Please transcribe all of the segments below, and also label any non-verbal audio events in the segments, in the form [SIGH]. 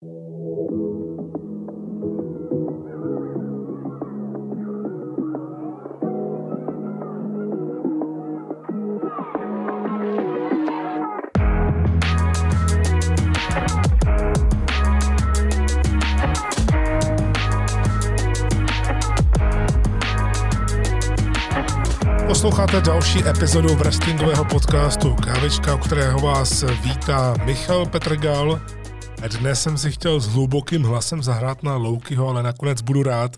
Posloucháte další epizodu wrestlingového podcastu Kávička, u kterého vás vítá Michal Petrgal. Dnes jsem si chtěl s hlubokým hlasem zahrát na Loukyho, ale nakonec budu rád,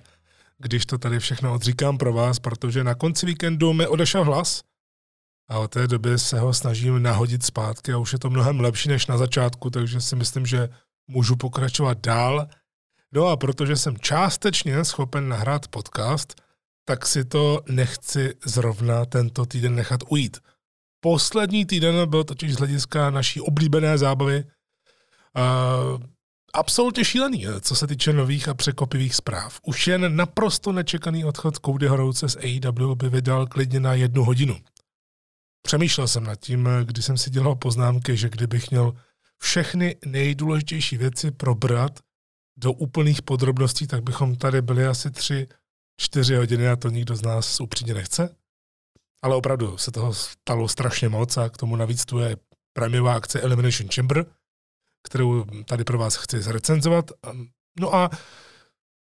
když to tady všechno odříkám pro vás, protože na konci víkendu mi odešel hlas a od té doby se ho snažím nahodit zpátky a už je to mnohem lepší než na začátku, takže si myslím, že můžu pokračovat dál. No a protože jsem částečně schopen nahrát podcast, tak si to nechci zrovna tento týden nechat ujít. Poslední týden byl totiž z hlediska naší oblíbené zábavy uh, absolutně šílený, co se týče nových a překopivých zpráv. Už jen naprosto nečekaný odchod Cody Horouce z AEW by vydal klidně na jednu hodinu. Přemýšlel jsem nad tím, když jsem si dělal poznámky, že kdybych měl všechny nejdůležitější věci probrat do úplných podrobností, tak bychom tady byli asi tři čtyři hodiny a to nikdo z nás upřímně nechce. Ale opravdu se toho stalo strašně moc a k tomu navíc tu je prémiová akce Elimination Chamber, kterou tady pro vás chci zrecenzovat. No a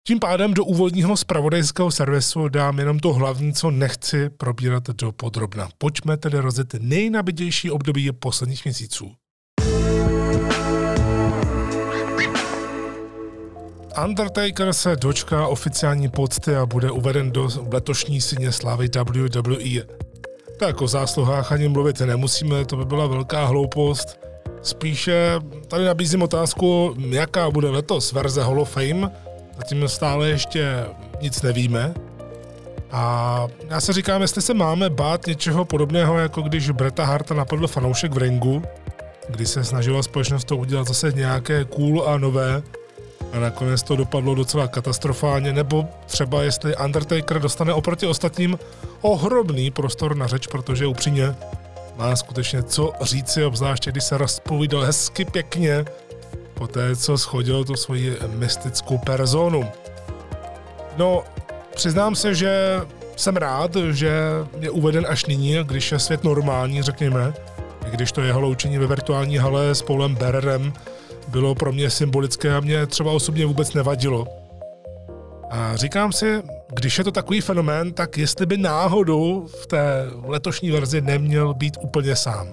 tím pádem do úvodního spravodajského servisu dám jenom to hlavní, co nechci probírat do podrobna. Pojďme tedy rozjet nejnabitější období posledních měsíců. Undertaker se dočká oficiální pocty a bude uveden do letošní síně slávy WWE. Tak o zásluhách ani mluvit nemusíme, to by byla velká hloupost. Spíše tady nabízím otázku, jaká bude letos verze Hall of Fame. Zatím stále ještě nic nevíme. A já se říkám, jestli se máme bát něčeho podobného, jako když Breta Harta napadl fanoušek v ringu, kdy se snažila společnost to udělat zase nějaké cool a nové, a nakonec to dopadlo docela katastrofálně, nebo třeba jestli Undertaker dostane oproti ostatním ohromný prostor na řeč, protože upřímně má skutečně co říci, obzvláště když se rozpovídal hezky pěkně po té, co schodil tu svoji mystickou personu. No, přiznám se, že jsem rád, že je uveden až nyní, když je svět normální, řekněme, když to jeho loučení ve virtuální hale s Paulem Berrem bylo pro mě symbolické a mě třeba osobně vůbec nevadilo. A říkám si, když je to takový fenomén, tak jestli by náhodou v té letošní verzi neměl být úplně sám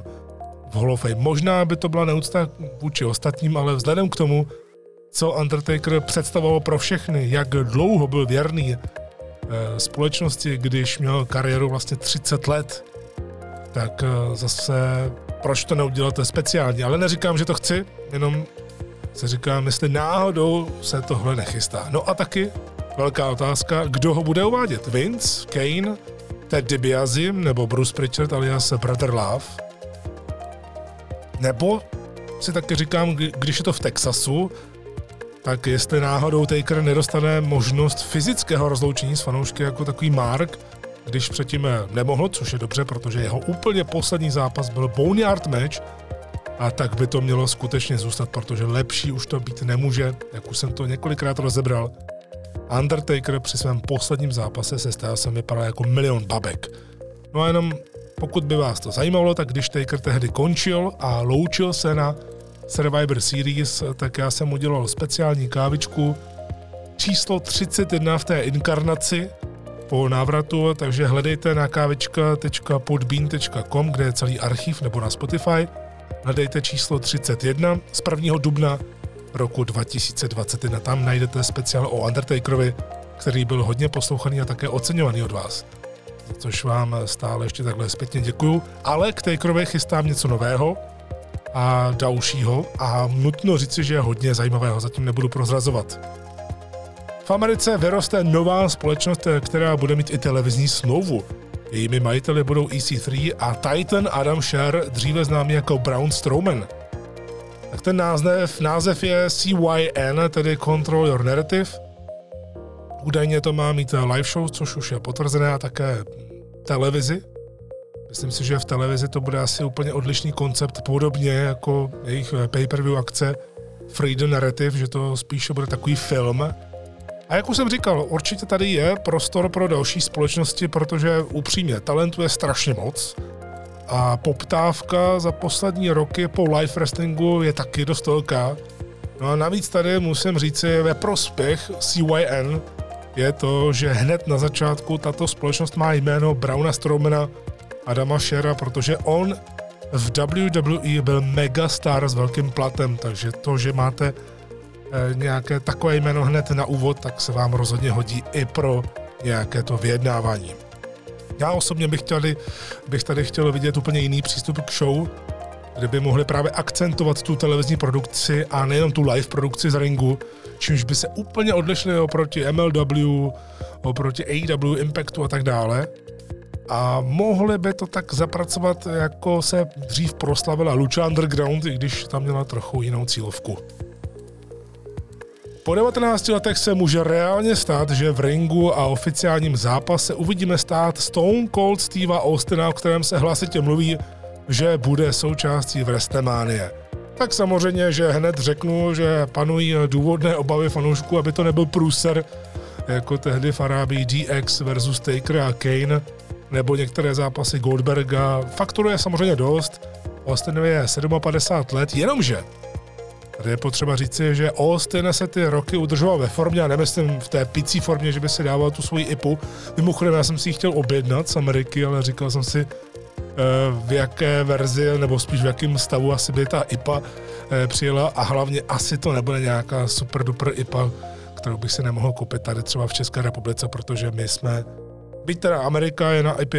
v Fame. Možná by to byla neúcta vůči ostatním, ale vzhledem k tomu, co Undertaker představoval pro všechny, jak dlouho byl věrný eh, společnosti, když měl kariéru vlastně 30 let, tak eh, zase proč to neudělat speciálně. Ale neříkám, že to chci, jenom se říkám, jestli náhodou se tohle nechystá. No a taky velká otázka, kdo ho bude uvádět? Vince, Kane, Ted DiBiase nebo Bruce Pritchard alias Brother Love? Nebo si taky říkám, když je to v Texasu, tak jestli náhodou Taker nedostane možnost fyzického rozloučení s fanoušky jako takový Mark, když předtím nemohl, což je dobře, protože jeho úplně poslední zápas byl Boneyard match a tak by to mělo skutečně zůstat, protože lepší už to být nemůže, jak už jsem to několikrát rozebral. Undertaker při svém posledním zápase se stál jsem vypadal jako milion babek. No a jenom pokud by vás to zajímalo, tak když Taker tehdy končil a loučil se na Survivor Series, tak já jsem udělal speciální kávičku číslo 31 v té inkarnaci po návratu, takže hledejte na kávička.podbean.com, kde je celý archiv, nebo na Spotify hledejte číslo 31 z 1. dubna roku 2021. Tam najdete speciál o Undertakerovi, který byl hodně poslouchaný a také oceňovaný od vás. Což vám stále ještě takhle zpětně děkuju. Ale k Takerovi chystám něco nového a dalšího a nutno říci, že je hodně zajímavého, zatím nebudu prozrazovat. V Americe vyroste nová společnost, která bude mít i televizní smlouvu. Jejími majiteli budou EC3 a Titan Adam Sher, dříve známý jako Brown Strowman. Tak ten název, název je CYN, tedy Control Your Narrative. Údajně to má mít live show, což už je potvrzené, a také televizi. Myslím si, že v televizi to bude asi úplně odlišný koncept, podobně jako jejich pay-per-view akce Freedom Narrative, že to spíše bude takový film. A jak už jsem říkal, určitě tady je prostor pro další společnosti, protože upřímně talentu je strašně moc a poptávka za poslední roky po live wrestlingu je taky dost velká. No a navíc tady musím říci ve prospěch CYN je to, že hned na začátku tato společnost má jméno Brauna Strowmana Adama Shera, protože on v WWE byl megastar s velkým platem, takže to, že máte eh, nějaké takové jméno hned na úvod, tak se vám rozhodně hodí i pro nějaké to vyjednávání. Já osobně bych, chtěli, bych tady chtěl vidět úplně jiný přístup k show, kde by mohli právě akcentovat tu televizní produkci a nejenom tu live produkci z ringu, čímž by se úplně odlišili oproti MLW, oproti AEW, Impactu a tak dále. A mohli by to tak zapracovat, jako se dřív proslavila Lucha Underground, i když tam měla trochu jinou cílovku. Po 19 letech se může reálně stát, že v ringu a oficiálním zápase uvidíme stát Stone Cold Steve Austina, o kterém se hlasitě mluví, že bude součástí Vrestemánie. Tak samozřejmě, že hned řeknu, že panují důvodné obavy fanoušků, aby to nebyl průser, jako tehdy v Arábii DX versus Taker a Kane, nebo některé zápasy Goldberga. Faktoru je samozřejmě dost, Austinovi je 57 let, jenomže Tady je potřeba říci, že Austin se ty roky udržoval ve formě, a nemyslím v té picí formě, že by si dával tu svoji IPu. Mimochodem, já jsem si ji chtěl objednat z Ameriky, ale říkal jsem si, eh, v jaké verzi, nebo spíš v jakém stavu asi by ta IPA eh, přijela a hlavně asi to nebude nějaká super duper IPA, kterou bych si nemohl koupit tady třeba v České republice, protože my jsme, byť teda Amerika je na IP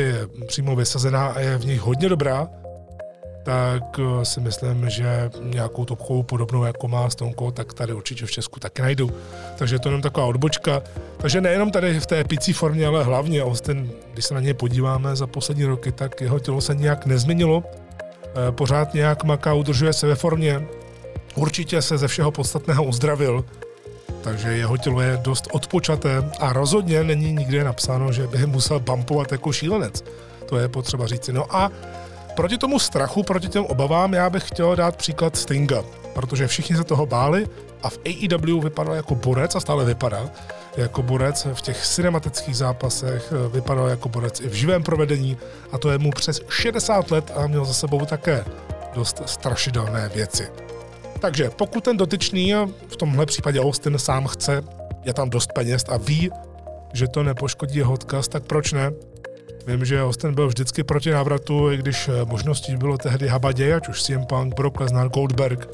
přímo vysazená a je v nich hodně dobrá, tak eh, si myslím, že nějakou topkovou podobnou, jako má Stonko, tak tady určitě v Česku taky najdu. Takže to je jenom taková odbočka. Takže nejenom tady v té picí formě, ale hlavně Austin, když se na něj podíváme za poslední roky, tak jeho tělo se nějak nezměnilo. Eh, pořád nějak maká, udržuje se ve formě. Určitě se ze všeho podstatného uzdravil, takže jeho tělo je dost odpočaté a rozhodně není nikde napsáno, že by musel bumpovat jako šílenec. To je potřeba říci. No a Proti tomu strachu, proti těm obavám, já bych chtěl dát příklad Stinga, protože všichni se toho báli a v AEW vypadal jako borec a stále vypadá jako borec v těch cinematických zápasech, vypadal jako borec i v živém provedení a to je mu přes 60 let a měl za sebou také dost strašidelné věci. Takže pokud ten dotyčný, v tomhle případě Austin sám chce, je tam dost peněz a ví, že to nepoškodí jeho odkaz, tak proč ne? Vím, že Austin byl vždycky proti návratu, i když eh, možností bylo tehdy Habadě, ať už CM Punk, Brock Lesnar, Goldberg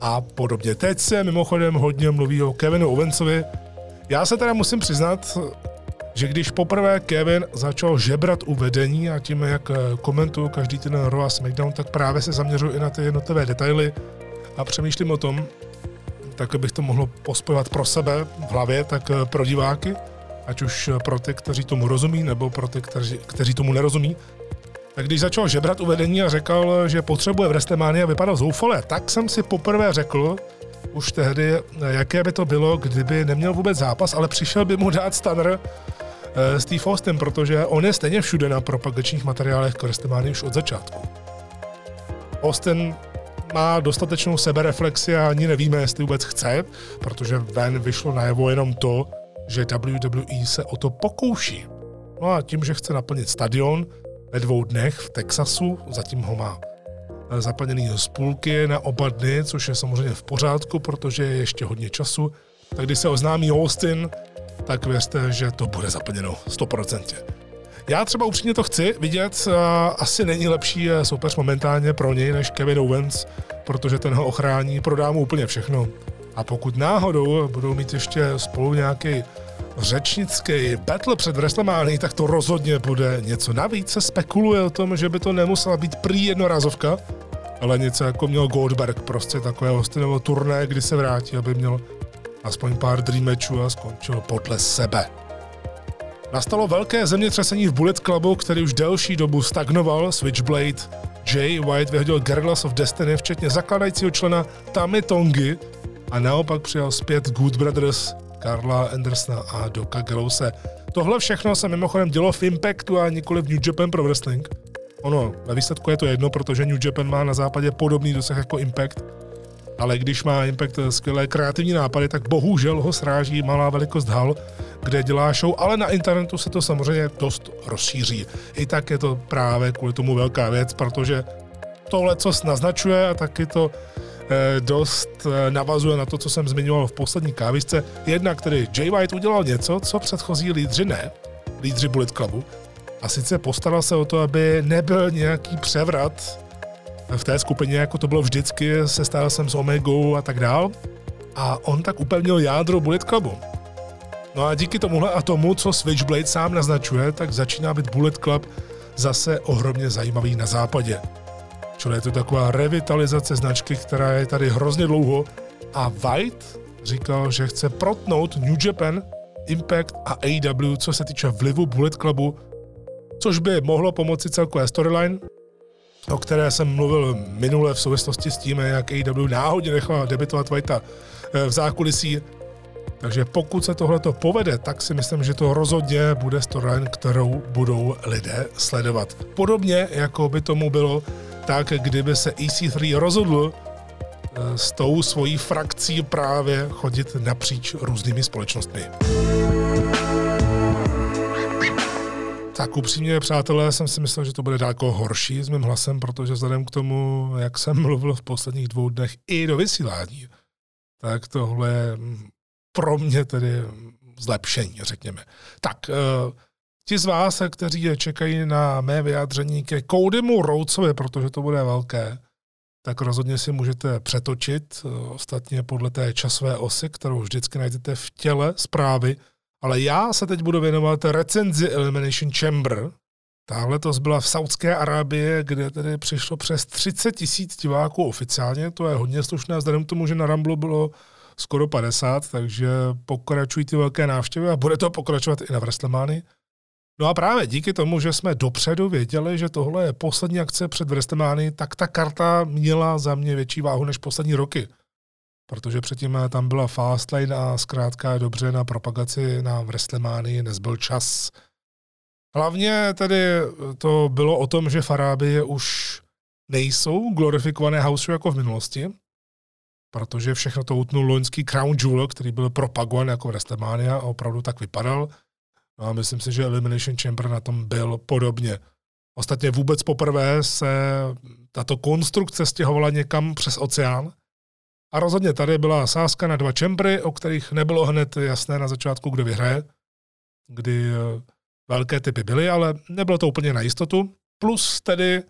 a podobně. Teď se mimochodem hodně mluví o Kevinu Owensovi. Já se teda musím přiznat, že když poprvé Kevin začal žebrat u vedení a tím, jak eh, komentuju každý ten Raw a SmackDown, tak právě se zaměřuji i na ty jednotlivé detaily a přemýšlím o tom, tak bych to mohl pospojovat pro sebe v hlavě, tak eh, pro diváky ať už pro ty, kteří tomu rozumí, nebo pro ty, kteří, kteří tomu nerozumí. Tak když začal žebrat uvedení a řekl, že potřebuje v Restemány a vypadal zoufale, tak jsem si poprvé řekl, už tehdy, jaké by to bylo, kdyby neměl vůbec zápas, ale přišel by mu dát Stanner eh, Steve Austin, protože on je stejně všude na propagačních materiálech k Restemány už od začátku. Austin má dostatečnou sebereflexi a ani nevíme, jestli vůbec chce, protože ven vyšlo najevo jenom to, že WWE se o to pokouší. No a tím, že chce naplnit stadion ve dvou dnech v Texasu, zatím ho má zaplněný z půlky na oba dny, což je samozřejmě v pořádku, protože je ještě hodně času. Tak když se oznámí Austin, tak věřte, že to bude zaplněno 100%. Já třeba upřímně to chci vidět, asi není lepší soupeř momentálně pro něj než Kevin Owens, protože ten ho ochrání, prodá mu úplně všechno. A pokud náhodou budou mít ještě spolu nějaký řečnický battle před WrestleMania, tak to rozhodně bude něco. Navíc se spekuluje o tom, že by to nemusela být prý jednorazovka, ale něco jako měl Goldberg, prostě takové hostinovo turné, kdy se vrátí, aby měl aspoň pár dream matchů a skončil podle sebe. Nastalo velké zemětřesení v Bullet Clubu, který už delší dobu stagnoval. Switchblade Jay White vyhodil Guerrillas of Destiny, včetně zakladajícího člena Tami Tongy, a naopak přijal zpět Good Brothers, Karla Andersona a Doka Gallouse. Tohle všechno se mimochodem dělo v Impactu a nikoli v New Japan Pro Wrestling. Ono, ve výsledku je to jedno, protože New Japan má na západě podobný dosah jako Impact. Ale když má Impact skvělé kreativní nápady, tak bohužel ho sráží malá velikost hal, kde dělá show, ale na internetu se to samozřejmě dost rozšíří. I tak je to právě kvůli tomu velká věc, protože tohle, co naznačuje a taky to dost eh, navazuje na to, co jsem zmiňoval v poslední kávisce. Jednak tedy Jay White udělal něco, co předchozí lídři ne, lídři Bullet Clubu, a sice postaral se o to, aby nebyl nějaký převrat v té skupině, jako to bylo vždycky, se stál jsem s Omegou a tak dál. A on tak upevnil jádro Bullet Clubu. No a díky tomuhle a tomu, co Switchblade sám naznačuje, tak začíná být Bullet Club zase ohromně zajímavý na západě. Čili je to taková revitalizace značky, která je tady hrozně dlouho a White říkal, že chce protnout New Japan, Impact a AEW, co se týče vlivu Bullet Clubu, což by mohlo pomoci celkové storyline, o které jsem mluvil minule v souvislosti s tím, jak AEW náhodně nechala debitovat Whitea eh, v zákulisí. Takže pokud se tohle povede, tak si myslím, že to rozhodně bude storyline, kterou budou lidé sledovat. Podobně, jako by tomu bylo tak, kdyby se EC3 rozhodl eh, s tou svojí frakcí právě chodit napříč různými společnostmi. Tak upřímně, přátelé, jsem si myslel, že to bude daleko horší s mým hlasem, protože vzhledem k tomu, jak jsem [LAUGHS] mluvil v posledních dvou dnech i do vysílání, tak tohle je pro mě tedy zlepšení, řekněme. Tak, uh, ti z vás, kteří čekají na mé vyjádření ke Codymu Roucovi, protože to bude velké, tak rozhodně si můžete přetočit, uh, ostatně podle té časové osy, kterou vždycky najdete v těle zprávy, ale já se teď budu věnovat recenzi Elimination Chamber. Tahle to byla v Saudské Arábii, kde tedy přišlo přes 30 tisíc diváků oficiálně, to je hodně slušné, vzhledem k tomu, že na Ramblu bylo skoro 50, takže pokračují ty velké návštěvy a bude to pokračovat i na Wrestlemany. No a právě díky tomu, že jsme dopředu věděli, že tohle je poslední akce před Wrestlemany, tak ta karta měla za mě větší váhu než poslední roky protože předtím tam byla Fastlane a zkrátka dobře na propagaci na Wrestlemánii nezbyl čas. Hlavně tedy to bylo o tom, že Faráby už nejsou glorifikované house jako v minulosti, protože všechno to utnul loňský Crown Jewel, který byl propagovaný jako Wrestlemania a opravdu tak vypadal. No a myslím si, že Elimination Chamber na tom byl podobně. Ostatně vůbec poprvé se tato konstrukce stěhovala někam přes oceán, a rozhodně tady byla sázka na dva čembry, o kterých nebylo hned jasné na začátku, kdo vyhraje, kdy eh, velké typy byly, ale nebylo to úplně na jistotu. Plus tedy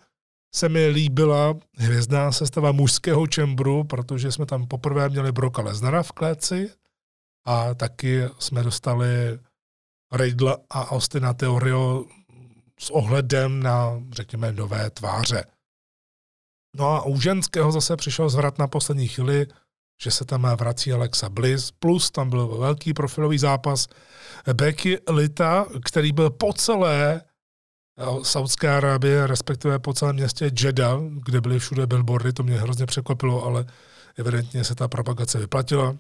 se mi líbila hvězdná sestava mužského čembru, protože jsme tam poprvé měli Broka Lesnara v kléci a taky jsme dostali Riddle a Austina Theorio s ohledem na, řekněme, nové tváře. No a u ženského zase přišel zvrat na poslední chvíli, že se tam vrací Alexa Bliss, plus tam byl velký profilový zápas Becky Lita, který byl po celé eh, Saudské Arábie, respektive po celém městě Jeddah, kde byly všude billboardy, to mě hrozně překvapilo, ale evidentně se ta propagace vyplatila.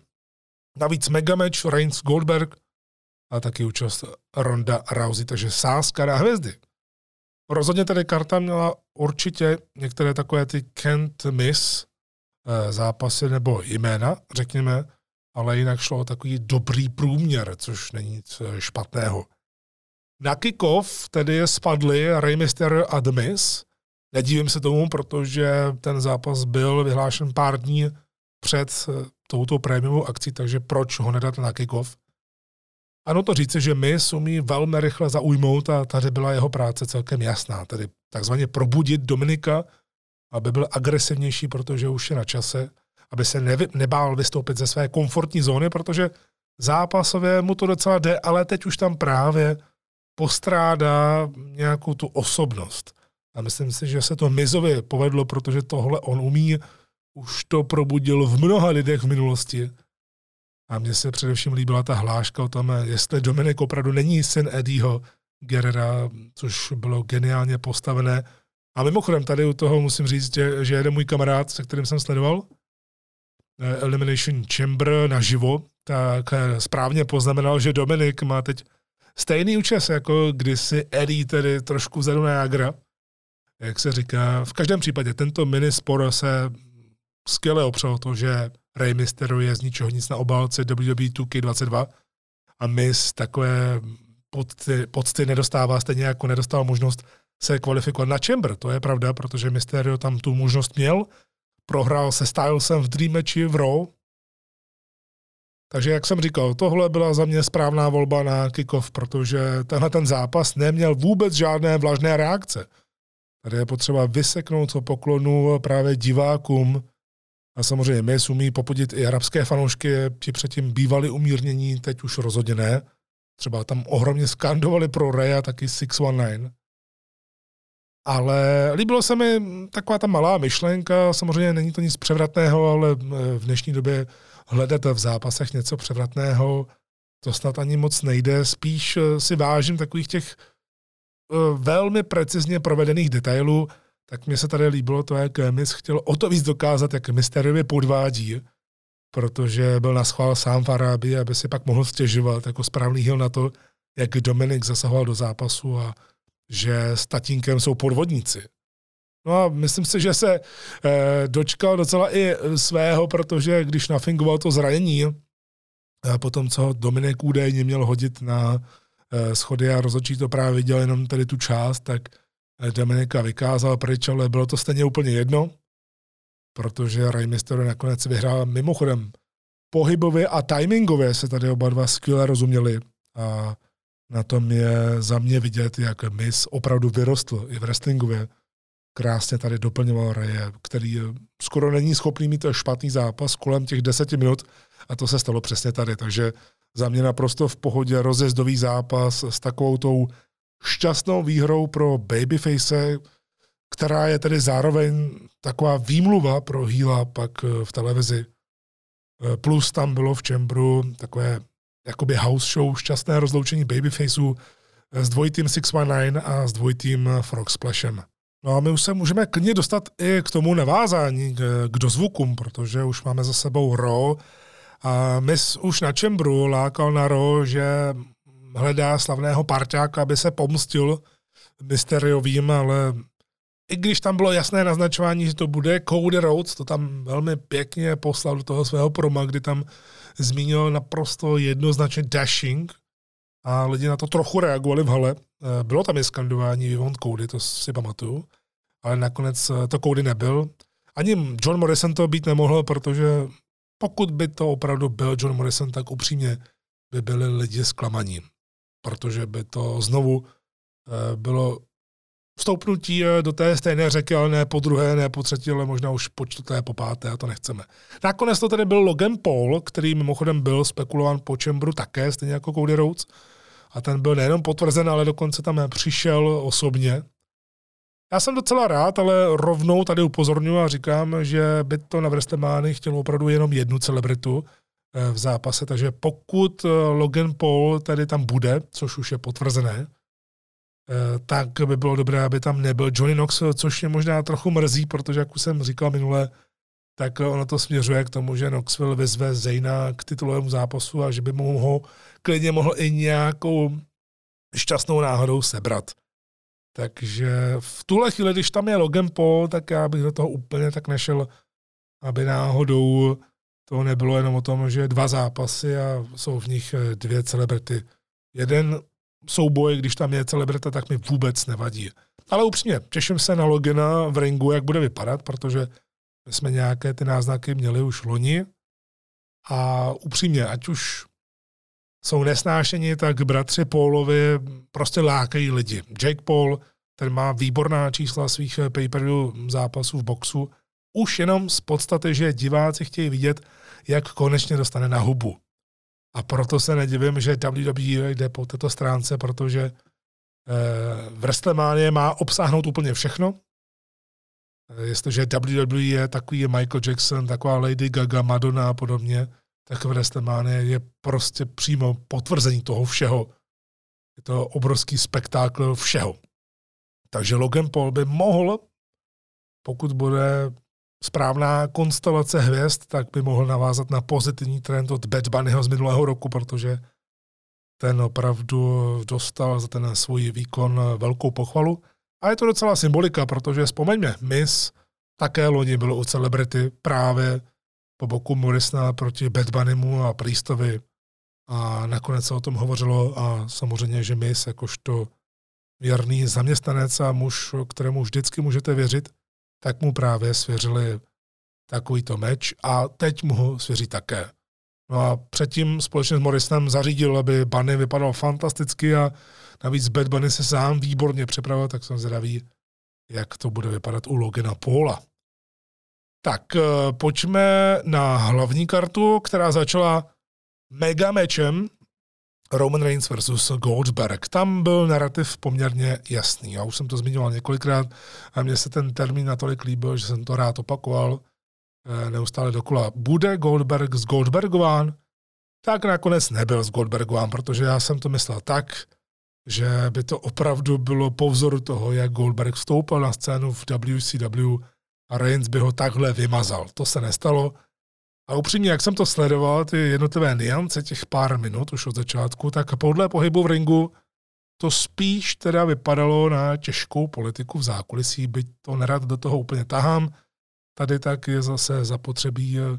Navíc megamatch Reigns Goldberg a taky účast Ronda Rousey, takže sázka na hvězdy. Rozhodně tady karta měla určitě některé takové ty can't miss eh, zápasy nebo jména, řekněme, ale jinak šlo o takový dobrý průměr, což není nic eh, špatného. Na kickoff tedy spadli Rey Mysterio a The Miz. Nedívím se tomu, protože ten zápas byl vyhlášen pár dní před eh, touto prémiovou akcí, takže proč ho nedat na kickoff? Ano, to říci, že my umí velmi rychle zaujmout a tady byla jeho práce celkem jasná, tedy takzvaně probudit Dominika, aby byl agresivnější, protože už je na čase, aby se nevy, nebál vystoupit ze své komfortní zóny, protože zápasově mu to docela jde, ale teď už tam právě postrádá nějakou tu osobnost. A myslím si, že se to Mizovi povedlo, protože tohle on umí, už to probudil v mnoha lidech v minulosti a mně se především líbila ta hláška o tom, jestli Dominik opravdu není syn Eddieho Gerera, což bylo geniálně postavené. A mimochodem tady u toho musím říct, že, že jeden můj kamarád, se kterým jsem sledoval, eh, Elimination Chamber naživo, tak eh, správně poznamenal, že Dominik má teď stejný účes jako kdysi Eddie, tedy trošku vzadu na Jagra. Jak se říká, v každém případě tento mini spor se skvěle opřel to, že Rey Mysterio je z ničeho nic na obálce WWE 2K22 a Miz takové pocty, pocty nedostává, stejně jako nedostal možnost se kvalifikovat na Chamber. To je pravda, protože Mysterio tam tu možnost měl. Prohrál se Stylesem v Dream Matchi v Raw. Takže jak jsem říkal, tohle byla za mě správná volba na kickoff, protože tenhle ten zápas neměl vůbec žádné vlažné reakce. Tady je potřeba vyseknout co poklonu právě divákům, a samozřejmě my umí popudit i arabské fanoušky, ti předtím bývali umírnění, teď už rozhodně ne. Třeba tam ohromně skandovali pro Reya taky 619. Ale líbilo se mi taková ta malá myšlenka, samozřejmě není to nic převratného, ale v dnešní době hledat v zápasech něco převratného, to snad ani moc nejde. Spíš si vážím takových těch eh, velmi precizně provedených detailů, tak mně se tady líbilo to, jak Mis chtěl o to víc dokázat, jak Mysterio podvádí, protože byl na schvál sám v Arábii, aby si pak mohl stěžovat jako správný hil na to, jak Dominik zasahoval do zápasu a že s tatínkem jsou podvodníci. No a myslím si, že se eh, dočkal docela i svého, protože když nafingoval to zranění, a potom, co Dominik údajně měl hodit na eh, schody a rozhodčí to právě viděl jenom tady tu část, tak Dominika vykázal pryč, ale bylo to stejně úplně jedno, protože Rey Mysterio nakonec vyhrál mimochodem pohybově a timingově se tady oba dva skvěle rozuměli a na tom je za mě vidět, jak Miss opravdu vyrostl i v wrestlingově. Krásně tady doplňoval Raye, který skoro není schopný mít špatný zápas kolem těch deseti minut a to se stalo přesně tady. Takže za mě naprosto v pohodě rozezdový zápas s takovou tou šťastnou výhrou pro Babyface, která je tedy zároveň taková výmluva pro Hýla pak eh, v televizi. Eh, plus tam bylo v Chambru takové jakoby house show, šťastné rozloučení Babyfaceů eh, s dvojitým 619 a s dvojitým Frog Splashem. No a my už se můžeme klidně dostat i k tomu navázání, k, dozvukům, protože už máme za sebou Ro a my už na Chambru lákal na Ro, že hledá slavného parťáka, aby se pomstil mysteriovým, ale i když tam bylo jasné naznačování, že to bude Cody Rhodes, to tam velmi pěkně poslal do toho svého proma, kdy tam zmínil naprosto jednoznačně dashing a lidi na to trochu reagovali v hale. Eh, bylo tam i skandování Vivon Cody, to si pamatuju, ale nakonec eh, to Cody nebyl. Ani John Morrison to být nemohl, protože pokud by to opravdu byl John Morrison, tak upřímně by byli lidi zklamaní protože by to znovu eh, bylo vstoupnutí eh, do té stejné řeky, ale ne po druhé, ne po třetí, ale možná už po čtvrté, po páté a to nechceme. Nakonec to tedy byl Logan Paul, který mimochodem byl spekulován po Čembru také, stejně jako Cody Rhodes. A ten byl nejenom potvrzen, ale dokonce tam přišel osobně. Já jsem docela rád, ale rovnou tady upozorňuji a říkám, že by to na WrestleMania chtělo opravdu jenom jednu celebritu, v zápase, takže pokud eh, Logan Paul tady tam bude, což už je potvrzené, eh, tak by bylo dobré, aby tam nebyl Johnny Knox, což mě možná trochu mrzí, protože, jak už jsem říkal minule, tak ono to směřuje k tomu, že Knoxville vyzve Zayna k titulovému zápasu a že by mu ho klidně mohl i nějakou šťastnou náhodou sebrat. Takže v tuhle chvíli, když tam je Logan Paul, tak já bych do toho úplně tak nešel, aby náhodou to nebylo jenom o tom, že dva zápasy a jsou v nich eh, dvě celebrity. Jeden souboj, když tam je celebrita, tak mi vůbec nevadí. Ale upřímně, těším se na Logina v ringu, jak bude vypadat, protože my jsme nějaké ty náznaky měli už loni. A upřímně, ať už jsou nesnášení, tak bratři Paulovi prostě lákají lidi. Jake Paul, ten má výborná čísla svých eh, pay-per-view zápasů v boxu, už jenom z podstaty, že diváci chtějí vidět, jak konečně dostane na hubu. A proto se nedivím, že WWE jde po této stránce, protože v WrestleMania má obsáhnout úplně všechno. Eh, jestliže WWE je takový Michael Jackson, taková Lady Gaga, Madonna a podobně, tak WrestleMania je prostě přímo potvrzení toho všeho. Je to obrovský spektákl všeho. Takže Logan Paul by mohl, pokud bude správná konstelace hvězd, tak by mohl navázat na pozitivní trend od Bad Bunnyho z minulého roku, protože ten opravdu dostal za ten svůj výkon velkou pochvalu. A je to docela symbolika, protože vzpomeňme, Miss také loni bylo u Celebrity právě po boku Morrisona proti Bad Bunnymu a Priestovi. A nakonec se o tom hovořilo a samozřejmě, že my, jakožto věrný zaměstnanec a muž, kterému vždycky můžete věřit, tak mu právě svěřili takovýto meč a teď mu ho svěří také. No a předtím společně s Morrisonem zařídil, aby Bunny vypadal fantasticky a navíc Bad Bunny se sám výborně připravil, tak jsem zvědavý, jak to bude vypadat u Logana Paula. Tak eh, pojďme na hlavní kartu, která začala mega mečem Roman Reigns versus Goldberg. Tam byl narrativ poměrně jasný. Já už jsem to zmiňoval několikrát a mně se ten termín natolik líbil, že jsem to rád opakoval eh, neustále dokola. Bude Goldberg z Goldbergován? Tak nakonec nebyl z Goldbergován, protože já jsem to myslel tak, že by to opravdu bylo po vzoru toho, jak Goldberg vstoupil na scénu v WCW a Reigns by ho takhle vymazal. To se nestalo. A upřímně, jak jsem to sledoval, ty jednotlivé niance těch pár minut už od začátku, tak podle pohybu v ringu to spíš teda vypadalo na těžkou politiku v zákulisí, byť to nerad do toho úplně tahám. Tady tak je zase zapotřebí eh,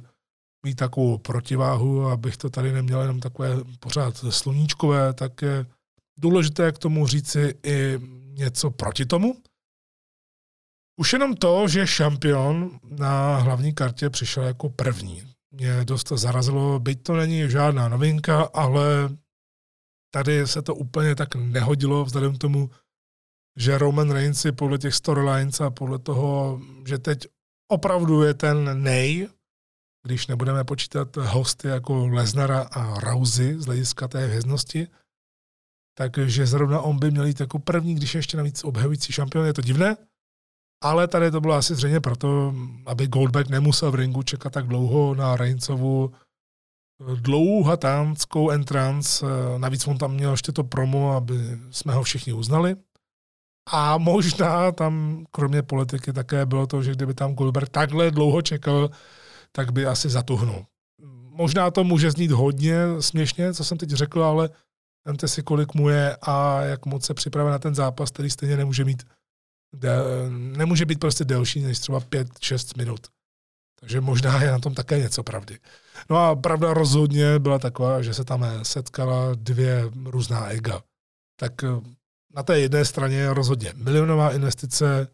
mít takovou protiváhu, abych to tady neměl jenom takové pořád sluníčkové, tak je důležité k tomu říci i něco proti tomu. Už jenom to, že šampion na hlavní kartě přišel jako první, mě dost zarazilo, byť to není žádná novinka, ale tady se to úplně tak nehodilo vzhledem k tomu, že Roman Reigns si podle těch storylines a podle toho, že teď opravdu je ten nej, když nebudeme počítat hosty jako Lesnara a Rousey z hlediska té hvězdnosti, takže zrovna on by měl jít jako první, když ještě navíc obhajující šampion, je to divné, ale tady to bylo asi zřejmě proto, aby Goldberg nemusel v ringu čekat tak dlouho na Reignsovu eh, dlouhatánskou entrance. Eh, navíc on tam měl ještě to promo, aby jsme ho všichni uznali. A možná tam, kromě politiky, také bylo to, že kdyby tam Goldberg takhle dlouho čekal, tak by asi zatuhnul. Možná to může znít hodně směšně, co jsem teď řekl, ale vemte si, kolik mu je a jak moc se připravuje na ten zápas, který stejně nemůže mít de, nemůže být prostě delší než třeba 5-6 minut. Takže možná je na tom také něco pravdy. No a pravda rozhodně byla taková, že se tam setkala dvě různá ega. Tak eh, na té jedné straně rozhodně milionová investice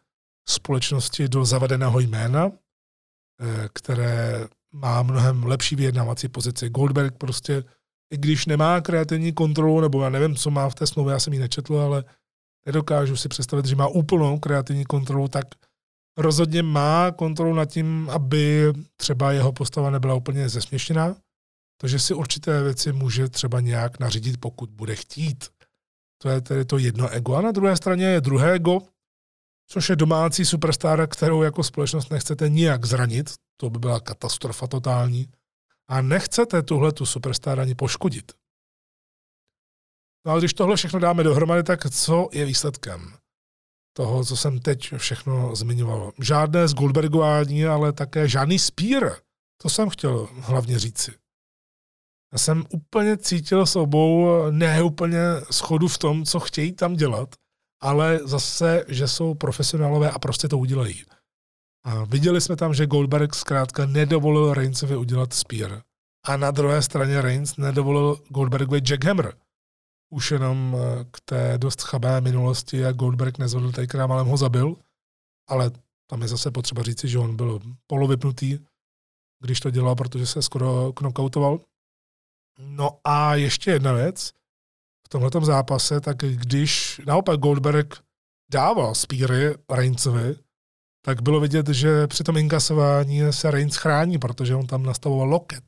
společnosti do zavedeného jména, eh, které má mnohem lepší vyjednávací pozici. Goldberg prostě, i když nemá kreativní kontrolu, nebo já nevím, co má v té smlouvě, já jsem ji nečetl, ale nedokážu si představit, že má úplnou kreativní kontrolu, tak rozhodně má kontrolu nad tím, aby třeba jeho postava nebyla úplně zesměšněná, takže si určité věci může třeba nějak nařídit, pokud bude chtít. To je tedy to jedno ego. A na druhé straně je druhé ego, což je domácí superstar, kterou jako společnost nechcete nijak zranit, to by byla katastrofa totální, a nechcete tuhle tu superstar ani poškodit. No ale když tohle všechno dáme dohromady, tak co je výsledkem toho, co jsem teď všechno zmiňoval? Žádné z Goldbergování, ale také žádný spír. To jsem chtěl hlavně říci. Já jsem úplně cítil s obou ne úplně schodu v tom, co chtějí tam dělat, ale zase, že jsou profesionálové a prostě to udělají. A viděli jsme tam, že Goldberg zkrátka nedovolil Reignsovi udělat spear. A na druhé straně Reigns nedovolil Goldbergovi jackhammer už jenom eh, k té dost chabé minulosti, jak Goldberg nezvedl tady málem ho zabil, ale tam je zase potřeba říci, že on byl polovypnutý, když to dělal, protože se skoro knockoutoval. No a ještě jedna věc, v tomto zápase, tak když naopak Goldberg dával spíry Reignsovi, tak bylo vidět, že při tom inkasování se Reigns chrání, protože on tam nastavoval loket.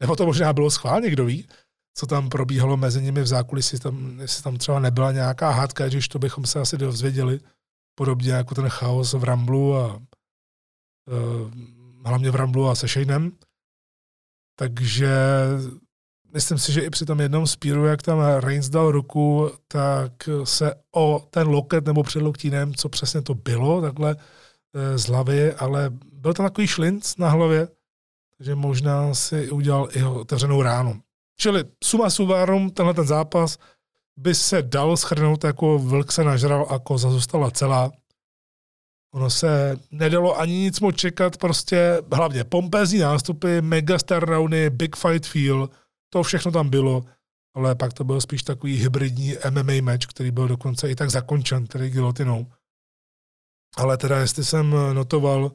Nebo to možná bylo schválně, kdo ví, co tam probíhalo mezi nimi v zákulisí, tam, jestli tam třeba nebyla nějaká hádka, když to bychom se asi dozvěděli, podobně jako ten chaos v Ramblu a uh, hlavně v Ramblu a se Shaneem. Takže myslím si, že i při tom jednom spíru, jak tam Reigns dal ruku, tak se o ten loket nebo před loktínem, co přesně to bylo, takhle eh, z hlavy, ale byl tam takový šlinc na hlavě, takže možná si udělal i otevřenou ránu. Čili suma sumárum, tenhle ten zápas by se dal schrnout jako vlk se nažral a koza zůstala celá. Ono se nedalo ani nic moc čekat, prostě hlavně pompézní nástupy, megastar roundy, big fight feel, to všechno tam bylo, ale pak to byl spíš takový hybridní MMA match, který byl dokonce i tak zakončen, tedy gilotinou. Ale teda, jestli jsem notoval,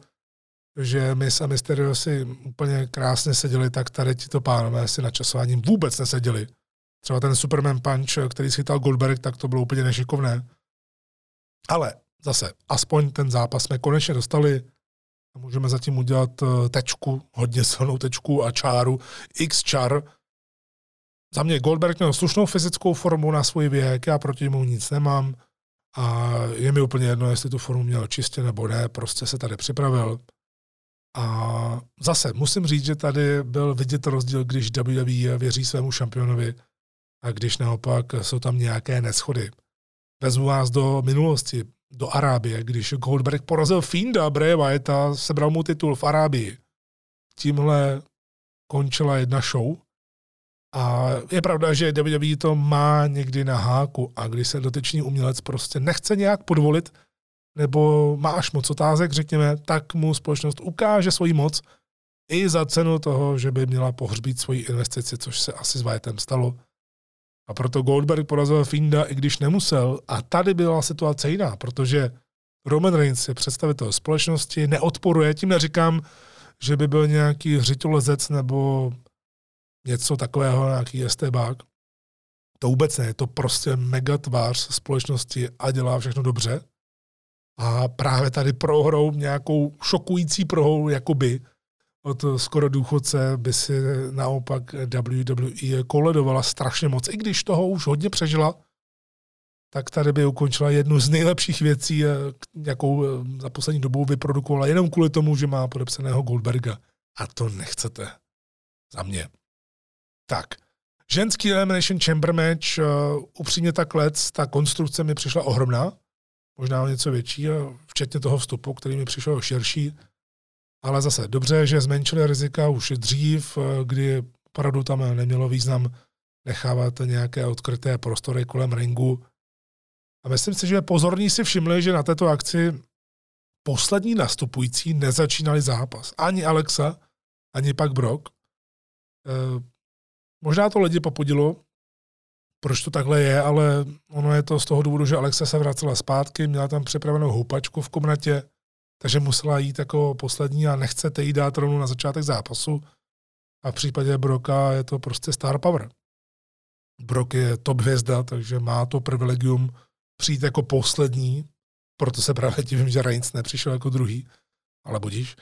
že my a Mysterio si úplně krásně seděli, tak tady ti to pánové si na časováním vůbec neseděli. Třeba ten Superman Punch, který schytal Goldberg, tak to bylo úplně nešikovné. Ale zase, aspoň ten zápas jsme konečně dostali a můžeme zatím udělat eh, tečku, hodně silnou tečku a čáru, x čar. Za mě Goldberg měl slušnou fyzickou formu na svůj věk, já proti němu nic nemám a je mi úplně jedno, jestli tu formu měl čistě nebo ne, prostě se tady připravil. A zase musím říct, že tady byl vidět rozdíl, když WWE věří svému šampionovi a když naopak jsou tam nějaké neschody. Vezmu vás do minulosti, do Arábie, když Goldberg porazil Fienda Bray Wyatta, sebral mu titul v Arábii. Tímhle končila jedna show. A je pravda, že WWE to má někdy na háku a když se dotyčný umělec prostě nechce nějak podvolit, nebo má až moc otázek, řekněme, tak mu společnost ukáže svoji moc i za cenu toho, že by měla pohřbít svoji investici, což se asi s Wyattem stalo. A proto Goldberg porazil Finda, i když nemusel. A tady byla situace jiná, protože Roman Reigns je představitel společnosti, neodporuje, tím neříkám, že by byl nějaký řitolezec nebo něco takového, nějaký estébák. To vůbec ne, je to prostě mega tvář společnosti a dělá všechno dobře. A právě tady prohrou nějakou šokující prohrou, jakoby od skoro důchodce by si naopak WWE koledovala strašně moc. I když toho už hodně přežila, tak tady by ukončila jednu z nejlepších věcí, jakou za poslední dobou vyprodukovala, jenom kvůli tomu, že má podepsaného Goldberga. A to nechcete. Za mě. Tak, ženský Elimination Chamber match, uh, upřímně tak let, ta konstrukce mi přišla ohromná možná o něco větší, včetně toho vstupu, který mi přišel širší. Ale zase dobře, že zmenšili rizika už dřív, kdy opravdu tam nemělo význam nechávat nějaké odkryté prostory kolem ringu. A myslím si, že pozorní si všimli, že na této akci poslední nastupující nezačínali zápas. Ani Alexa, ani pak Brock. E, možná to lidi popudilo, proč to takhle je, ale ono je to z toho důvodu, že Alexa se vracela zpátky, měla tam připravenou houpačku v komnatě, takže musela jít jako poslední a nechcete jí dát rovnou na začátek zápasu. A v případě Broka je to prostě star power. Brok je top hvězda, takže má to privilegium přijít jako poslední, proto se právě divím, že Reigns nepřišel jako druhý, ale budíš.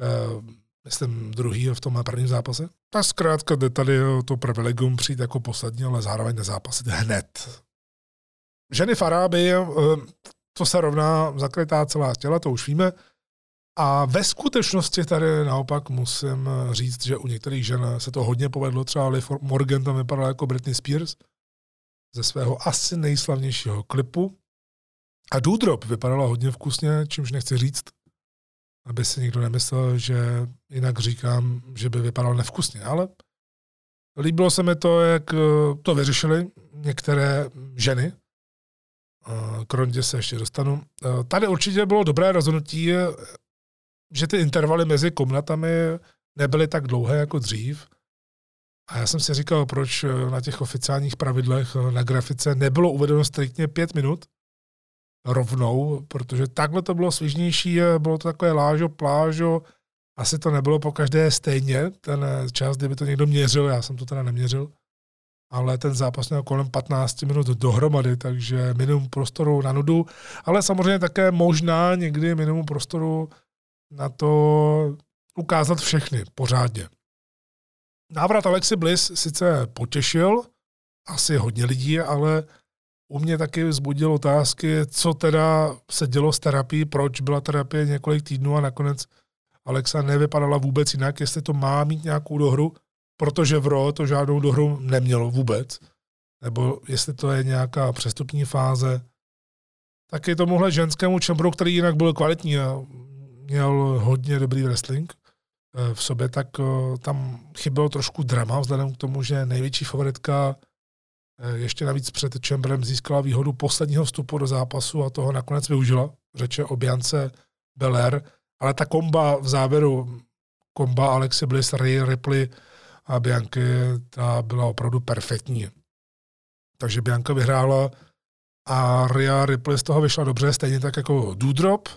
Eh, myslím, druhý v tom prvním zápase. Tak zkrátka jde tady to privilegium přijít jako poslední, ale zároveň nezápasit hned. Ženy Faráby, eh, to se rovná zakrytá celá těla, to už víme. A ve skutečnosti tady naopak musím říct, že u některých žen se to hodně povedlo. Třeba Liv Morgan tam vypadala jako Britney Spears ze svého asi nejslavnějšího klipu. A Doudrop vypadala hodně vkusně, čímž nechci říct, aby si někdo nemyslel, že jinak říkám, že by vypadal nevkusně, ale líbilo se mi to, jak eh, to vyřešili některé ženy. Eh, k rondě se ještě dostanu. Eh, tady určitě bylo dobré rozhodnutí, že ty intervaly mezi komnatami nebyly tak dlouhé jako dřív. A já jsem si říkal, proč na těch oficiálních pravidlech na grafice nebylo uvedeno striktně pět minut, rovnou, protože takhle to bylo svižnější, bylo to takové lážo, plážo, asi to nebylo po každé stejně, ten čas, kdyby to někdo měřil, já jsem to teda neměřil, ale ten zápas měl kolem 15 minut dohromady, takže minimum prostoru na nudu, ale samozřejmě také možná někdy minimum prostoru na to ukázat všechny pořádně. Návrat Alexi Bliss sice potěšil, asi hodně lidí, ale u mě taky vzbudil otázky, co teda se dělo s terapií, proč byla terapie několik týdnů a nakonec Alexa nevypadala vůbec jinak, jestli to má mít nějakou dohru, protože v RO to žádnou dohru nemělo vůbec, nebo jestli to je nějaká přestupní fáze. Taky tomuhle ženskému čembru, který jinak byl kvalitní a měl hodně dobrý wrestling eh, v sobě, tak eh, tam chybělo trošku drama, vzhledem k tomu, že největší favoritka ještě navíc před Chamberem získala výhodu posledního vstupu do zápasu a toho nakonec využila. řeče o Biance Belair, ale ta komba v závěru, komba Alexi Bliss, Ray Ripley a Bianky, ta byla opravdu perfektní. Takže Bianka vyhrála a Ria Ripley z toho vyšla dobře, stejně tak jako Doudrop.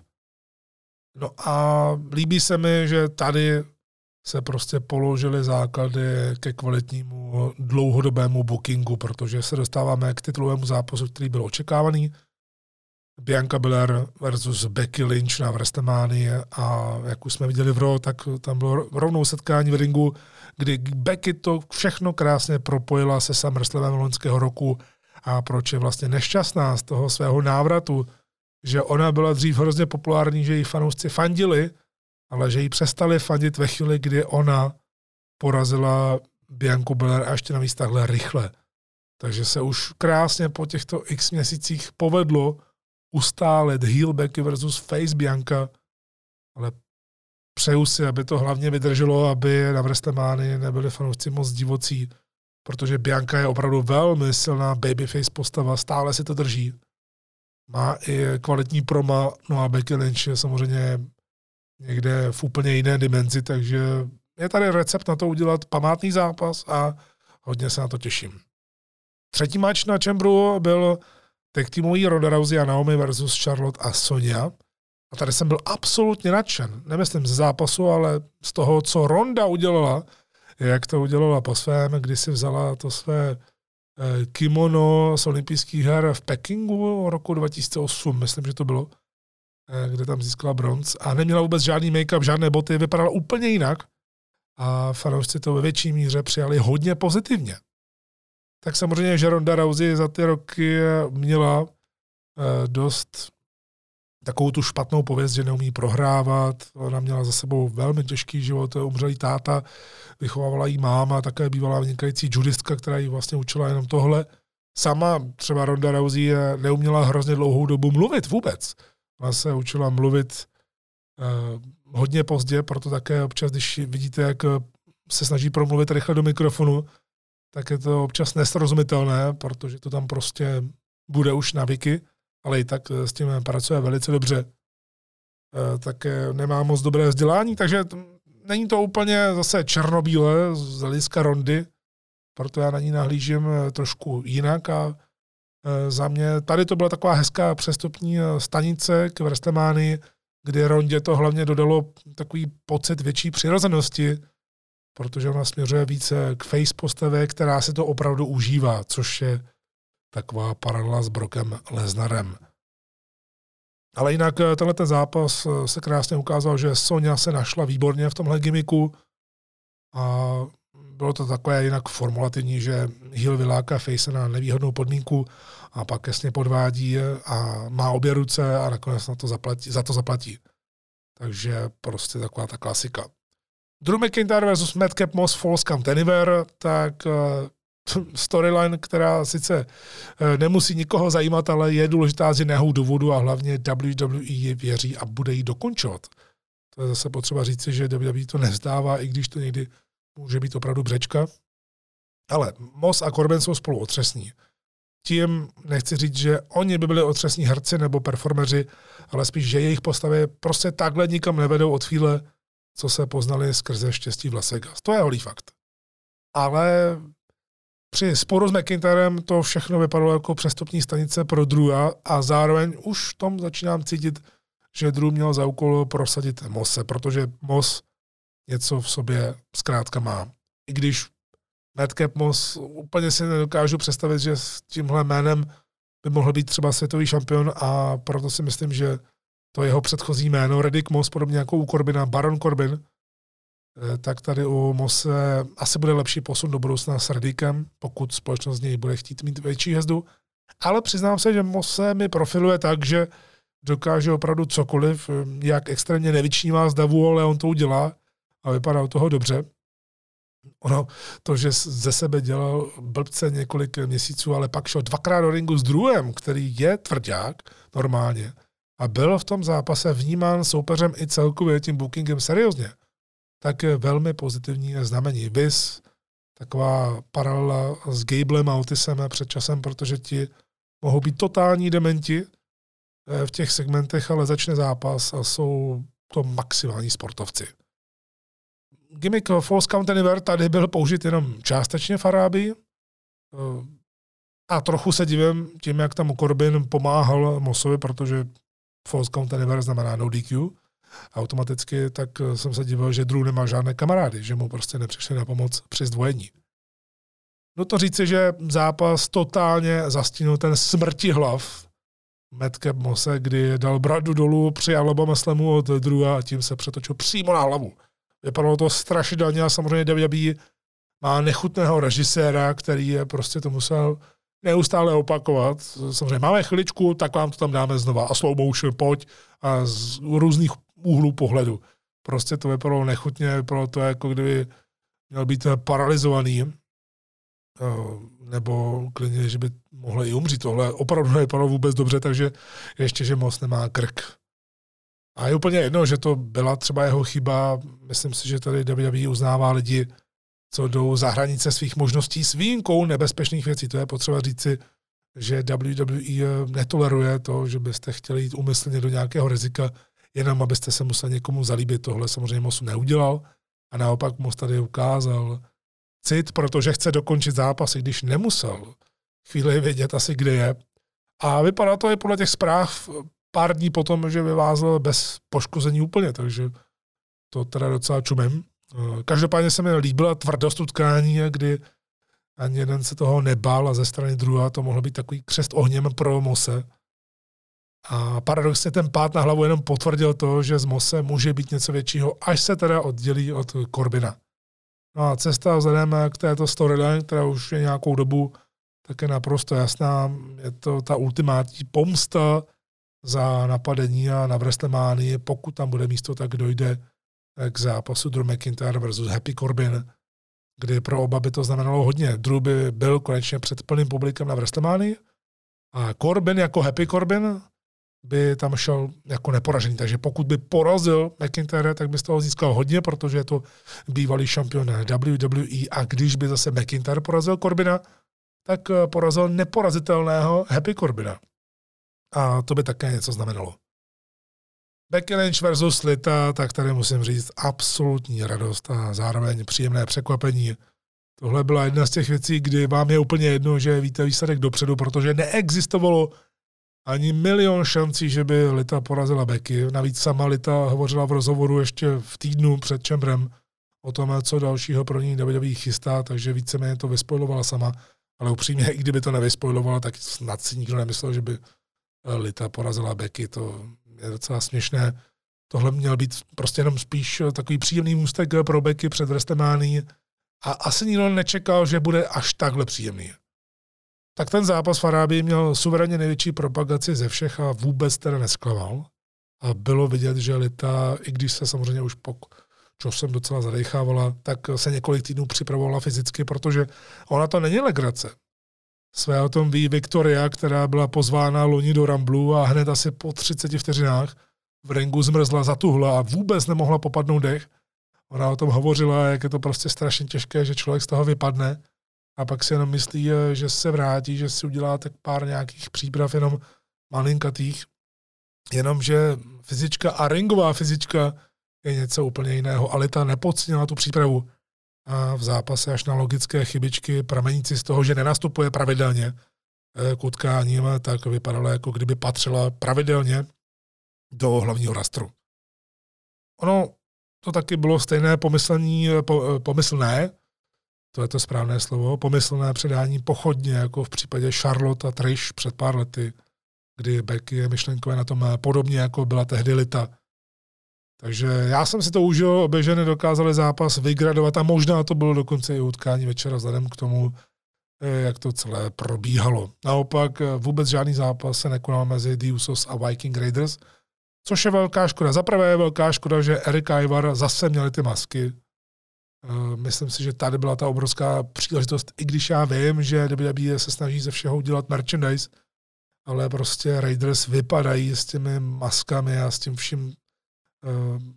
No a líbí se mi, že tady se prostě položily základy ke kvalitnímu dlouhodobému bookingu, protože se dostáváme k titulovému zápasu, který byl očekávaný. Bianca Belair versus Becky Lynch na WrestleMania a jak už jsme viděli v Raw, tak tam bylo rovnou setkání v ringu, kdy Becky to všechno krásně propojila se SummerSlamem loňského roku a proč je vlastně nešťastná z toho svého návratu, že ona byla dřív hrozně populární, že její fanoušci fandili, ale že jí přestali fandit ve chvíli, kdy ona porazila Bianku Belair a ještě navíc takhle rychle. Takže se už krásně po těchto x měsících povedlo ustálet heel Becky versus face Bianca, ale přeju si, aby to hlavně vydrželo, aby na Vrestemány nebyli fanoušci moc divocí, protože Bianca je opravdu velmi silná babyface postava, stále si to drží. Má i kvalitní proma, no a Becky Lynch je samozřejmě někde v úplně jiné dimenzi, takže je tady recept na to udělat památný zápas a hodně se na to těším. Třetí match na Čembru byl tag týmový Ronda Rousey a Naomi versus Charlotte a Sonia. A tady jsem byl absolutně nadšen. Nemyslím ze zápasu, ale z toho, co Ronda udělala, jak to udělala po svém, kdy si vzala to své eh, kimono z olympijských her v Pekingu roku 2008, myslím, že to bylo, kde tam získala bronz a neměla vůbec žádný make-up, žádné boty, vypadala úplně jinak a fanoušci to ve větší míře přijali hodně pozitivně. Tak samozřejmě, že Ronda Rousey za ty roky měla eh, dost takovou tu špatnou pověst, že neumí prohrávat. Ona měla za sebou velmi těžký život, umřelý táta, vychovávala jí máma, také bývala vynikající judistka, která jí vlastně učila jenom tohle. Sama třeba Ronda Rousey neuměla hrozně dlouhou dobu mluvit vůbec. Ona se učila mluvit eh, hodně pozdě, proto také občas, když vidíte, jak se snaží promluvit rychle do mikrofonu, tak je to občas nesrozumitelné, protože to tam prostě bude už navyky ale i tak eh, s tím pracuje velice dobře. Eh, také nemá moc dobré vzdělání, takže není to úplně zase černobílé z hlediska rondy, proto já na ní nahlížím eh, trošku jinak a za mě tady to byla taková hezká přestupní stanice k Vrstemány, kdy Rondě to hlavně dodalo takový pocit větší přirozenosti, protože ona směřuje více k face postavě, která si to opravdu užívá, což je taková paralela s Brokem Leznarem. Ale jinak eh, tenhle ten zápas eh, se krásně ukázal, že Sonja se našla výborně v tomhle gimiku a bylo to takové jinak formulativní, že Hill vyláká Face na nevýhodnou podmínku a pak jasně podvádí a má obě ruce a nakonec na to zaplatí, za to zaplatí. Takže prostě taková ta klasika. Drew McIntyre versus Madcap Moss Falls Camp Anywhere, tak eh, [LAUGHS] storyline, která sice eh, nemusí nikoho zajímat, ale je důležitá z jiného důvodu a hlavně WWE ji věří a bude ji dokončovat. To je zase potřeba říci, že WWE to nevzdává, i když to někdy může být opravdu břečka. Ale Moss a Corbin jsou spolu otřesní. Tím nechci říct, že oni by byli otřesní herci nebo performeři, ale spíš, že jejich postavy prostě takhle nikam nevedou od chvíle, co se poznali skrze štěstí v Las Vegas. To je holý fakt. Ale při sporu s McIntyrem to všechno vypadalo jako přestupní stanice pro Drewa a zároveň už v tom začínám cítit, že Drew měl za úkol prosadit Mose, protože Mos něco v sobě zkrátka má. I když Madcap Moss úplně si nedokážu představit, že s tímhle jménem by mohl být třeba světový šampion a proto si myslím, že to jeho předchozí jméno, Reddick Moss, podobně jako u Corbina, Baron Corbin, Eh, tak tady u Mose asi bude lepší posun do budoucna s Redikem, pokud společnost z něj bude chtít mít větší hezdu. Ale přiznám se, že Mose mi profiluje tak, že dokáže opravdu cokoliv, eh, jak extrémně nevyčnívá z davu, ale on to udělá a u toho dobře. Ono, to, že ze sebe dělal blbce několik měsíců, ale pak šel dvakrát do ringu s druhým, který je tvrdák normálně a byl v tom zápase vnímán soupeřem i celkově tím bookingem seriózně tak velmi pozitivní znamení. Vys, taková paralela s Gablem a Otisem před časem, protože ti mohou být totální dementi, v těch segmentech, ale začne zápas a jsou to maximální sportovci. Gimmick False Count Anywhere tady byl použit jenom částečně v Arábii a trochu se divím tím, jak tam Corbin pomáhal Mosovi, protože False Count Anywhere znamená no DQ, automaticky, tak jsem se divil, že Drew nemá žádné kamarády, že mu prostě nepřišli na pomoc při zdvojení. No to říci, že zápas totálně zastínul ten smrti hlav Madcap Mose, kdy dal bradu dolů, přijal oba maslemu od Drewa a tím se přetočil přímo na hlavu. Vypadalo to strašidelně a samozřejmě WWE má nechutného režiséra, který je prostě to musel neustále opakovat. Samozřejmě máme chviličku, tak vám to tam dáme znova. A slow motion, pojď a z různých úhlů pohledu. Prostě to vypadalo nechutně, vypadalo to jako kdyby měl být paralizovaný, eh, nebo klidně, že by mohl i umřít. Tohle opravdu nevypadalo vůbec dobře, takže ještě, že moc nemá krk. A je úplně jedno, že to byla třeba jeho chyba. Myslím si, že tady WWE uznává lidi, co jdou za hranice svých možností s výjimkou nebezpečných věcí. To je potřeba říci, že WWE netoleruje to, že byste chtěli jít umyslně do nějakého rizika, jenom abyste se museli někomu zalíbit. Tohle samozřejmě Mosu neudělal a naopak Mos tady ukázal cit, protože chce dokončit zápas, i když nemusel chvíli vědět asi, kde je. A vypadá to i podle těch zpráv pár dní potom, že vyvázl bez poškození úplně, takže to teda docela čumem. Eh, každopádně se mi líbila tvrdost utkání, kdy ani jeden se toho nebál a ze strany druhá to mohlo být takový křest ohněm pro Mose. A paradoxně ten pád na hlavu jenom potvrdil to, že z Mose může být něco většího, až se teda oddělí od Korbina. No a cesta vzhledem k této storyline, která už je nějakou dobu tak je naprosto jasná. Je to ta ultimátní pomsta za napadení a na WrestleMania. Pokud tam bude místo, tak dojde k zápasu Drew McIntyre versus Happy Corbin, kdy pro oba by to znamenalo hodně. Drew by byl konečně před plným publikem na WrestleMania a Corbin jako Happy Corbin by tam šel jako neporažený. Takže pokud by porazil McIntyre, tak by z toho získal hodně, protože je to bývalý šampion WWE a když by zase McIntyre porazil Corbina, tak porazil neporazitelného Happy Corbina. A to by také něco znamenalo. Becky Lynch versus Lita, tak tady musím říct absolutní radost a zároveň příjemné překvapení. Tohle byla jedna z těch věcí, kdy vám je úplně jedno, že víte výsledek dopředu, protože neexistovalo ani milion šancí, že by Lita porazila Becky. Navíc sama Lita hovořila v rozhovoru ještě v týdnu před Čembrem o tom, co dalšího pro ní WWE chystá, takže víceméně to vyspojlovala sama. Ale upřímně, i kdyby to nevyspojlovala, tak snad si nikdo nemyslel, že by Lita porazila Becky. To je docela směšné. Tohle měl být prostě jenom spíš takový příjemný můstek pro Becky před WrestleMania a asi nikdo nečekal, že bude až takhle příjemný. Tak ten zápas v Arábii měl suverénně největší propagaci ze všech a vůbec teda nesklamal. A bylo vidět, že Lita, i když se samozřejmě už po jsem docela zadechávala, tak se několik týdnů připravovala fyzicky, protože ona to není legrace. Své o tom ví Viktoria, která byla pozvána loni do Ramblu a hned asi po 30 vteřinách v ringu zmrzla, zatuhla a vůbec nemohla popadnout dech. Ona o tom hovořila, jak je to prostě strašně těžké, že člověk z toho vypadne a pak si jenom myslí, že se vrátí, že si udělá tak pár nějakých příprav jenom malinkatých. Jenomže fyzička a ringová fyzička je něco úplně jiného. Alita nepodcenila tu přípravu a v zápase až na logické chybičky pramenící z toho, že nenastupuje pravidelně eh, k utkáním, tak vypadalo, jako kdyby patřila pravidelně do hlavního rastru. Ono to taky bylo stejné pomyslení, eh, eh, pomyslné, to je to správné slovo, pomyslné předání pochodně, jako v případě Charlotte a Trish před pár lety, kdy Becky je myšlenkové na tom podobně, jako byla tehdy Lita. Takže já jsem si to užil, obě ženy dokázaly zápas vygradovat a možná to bylo dokonce i utkání večera vzhledem k tomu, eh, jak to celé probíhalo. Naopak eh, vůbec žádný zápas se nekonal mezi The Usos a Viking Raiders, což je velká škoda. Za prvé je velká škoda, že Erik Ivar zase měli ty masky. Eh, myslím si, že tady byla ta obrovská příležitost, i když já vím, že WWE se snaží ze všeho udělat merchandise, ale prostě Raiders vypadají s těmi maskami a s tím vším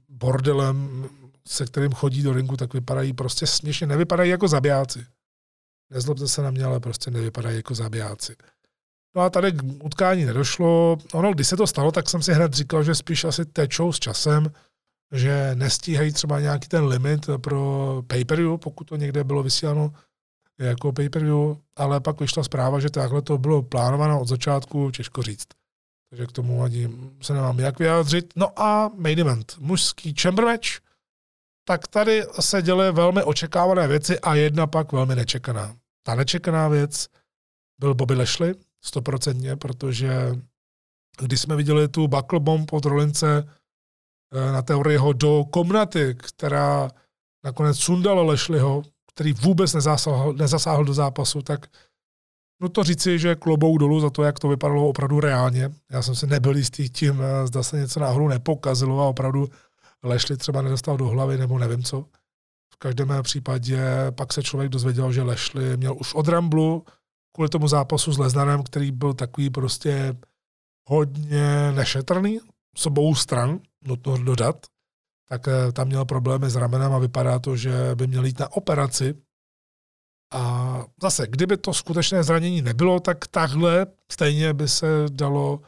bordelem, se kterým chodí do ringu, tak vypadají prostě směšně, nevypadají jako zabijáci. Nezlobte se na mě, ale prostě nevypadají jako zabijáci. No a tady k utkání nedošlo. Ono, když se to stalo, tak jsem si hned říkal, že spíš asi tečou s časem, že nestíhají třeba nějaký ten limit pro pay-per-view, pokud to někde bylo vysíláno jako pay-per-view, ale pak vyšla zpráva, že takhle to bylo plánováno od začátku, těžko říct. Takže k tomu ani se nemám jak vyjádřit. No a main event, mužský chamber match, tak tady se děly velmi očekávané věci a jedna pak velmi nečekaná. Ta nečekaná věc byl Bobby Lashley, stoprocentně, protože když jsme viděli tu buckle bomb od Rolince eh, na teorii do komnaty, která nakonec sundala Lashleyho, který vůbec nezasáhl, nezasáhl do zápasu, tak no to říci, že klobou dolů za to, jak to vypadalo opravdu reálně. Já jsem si nebyl jistý tím, eh, zda se něco náhodou nepokazilo a opravdu Lešli třeba nedostal do hlavy nebo nevím co. V každém případě pak se člověk dozvěděl, že Lešli měl už od Ramblu kvůli tomu zápasu s Leznarem, který byl takový prostě hodně nešetrný s obou stran, nutno dodat, tak eh, tam měl problémy s ramenem a vypadá to, že by měl jít na operaci. A zase, kdyby to skutečné zranění nebylo, tak takhle stejně by se dalo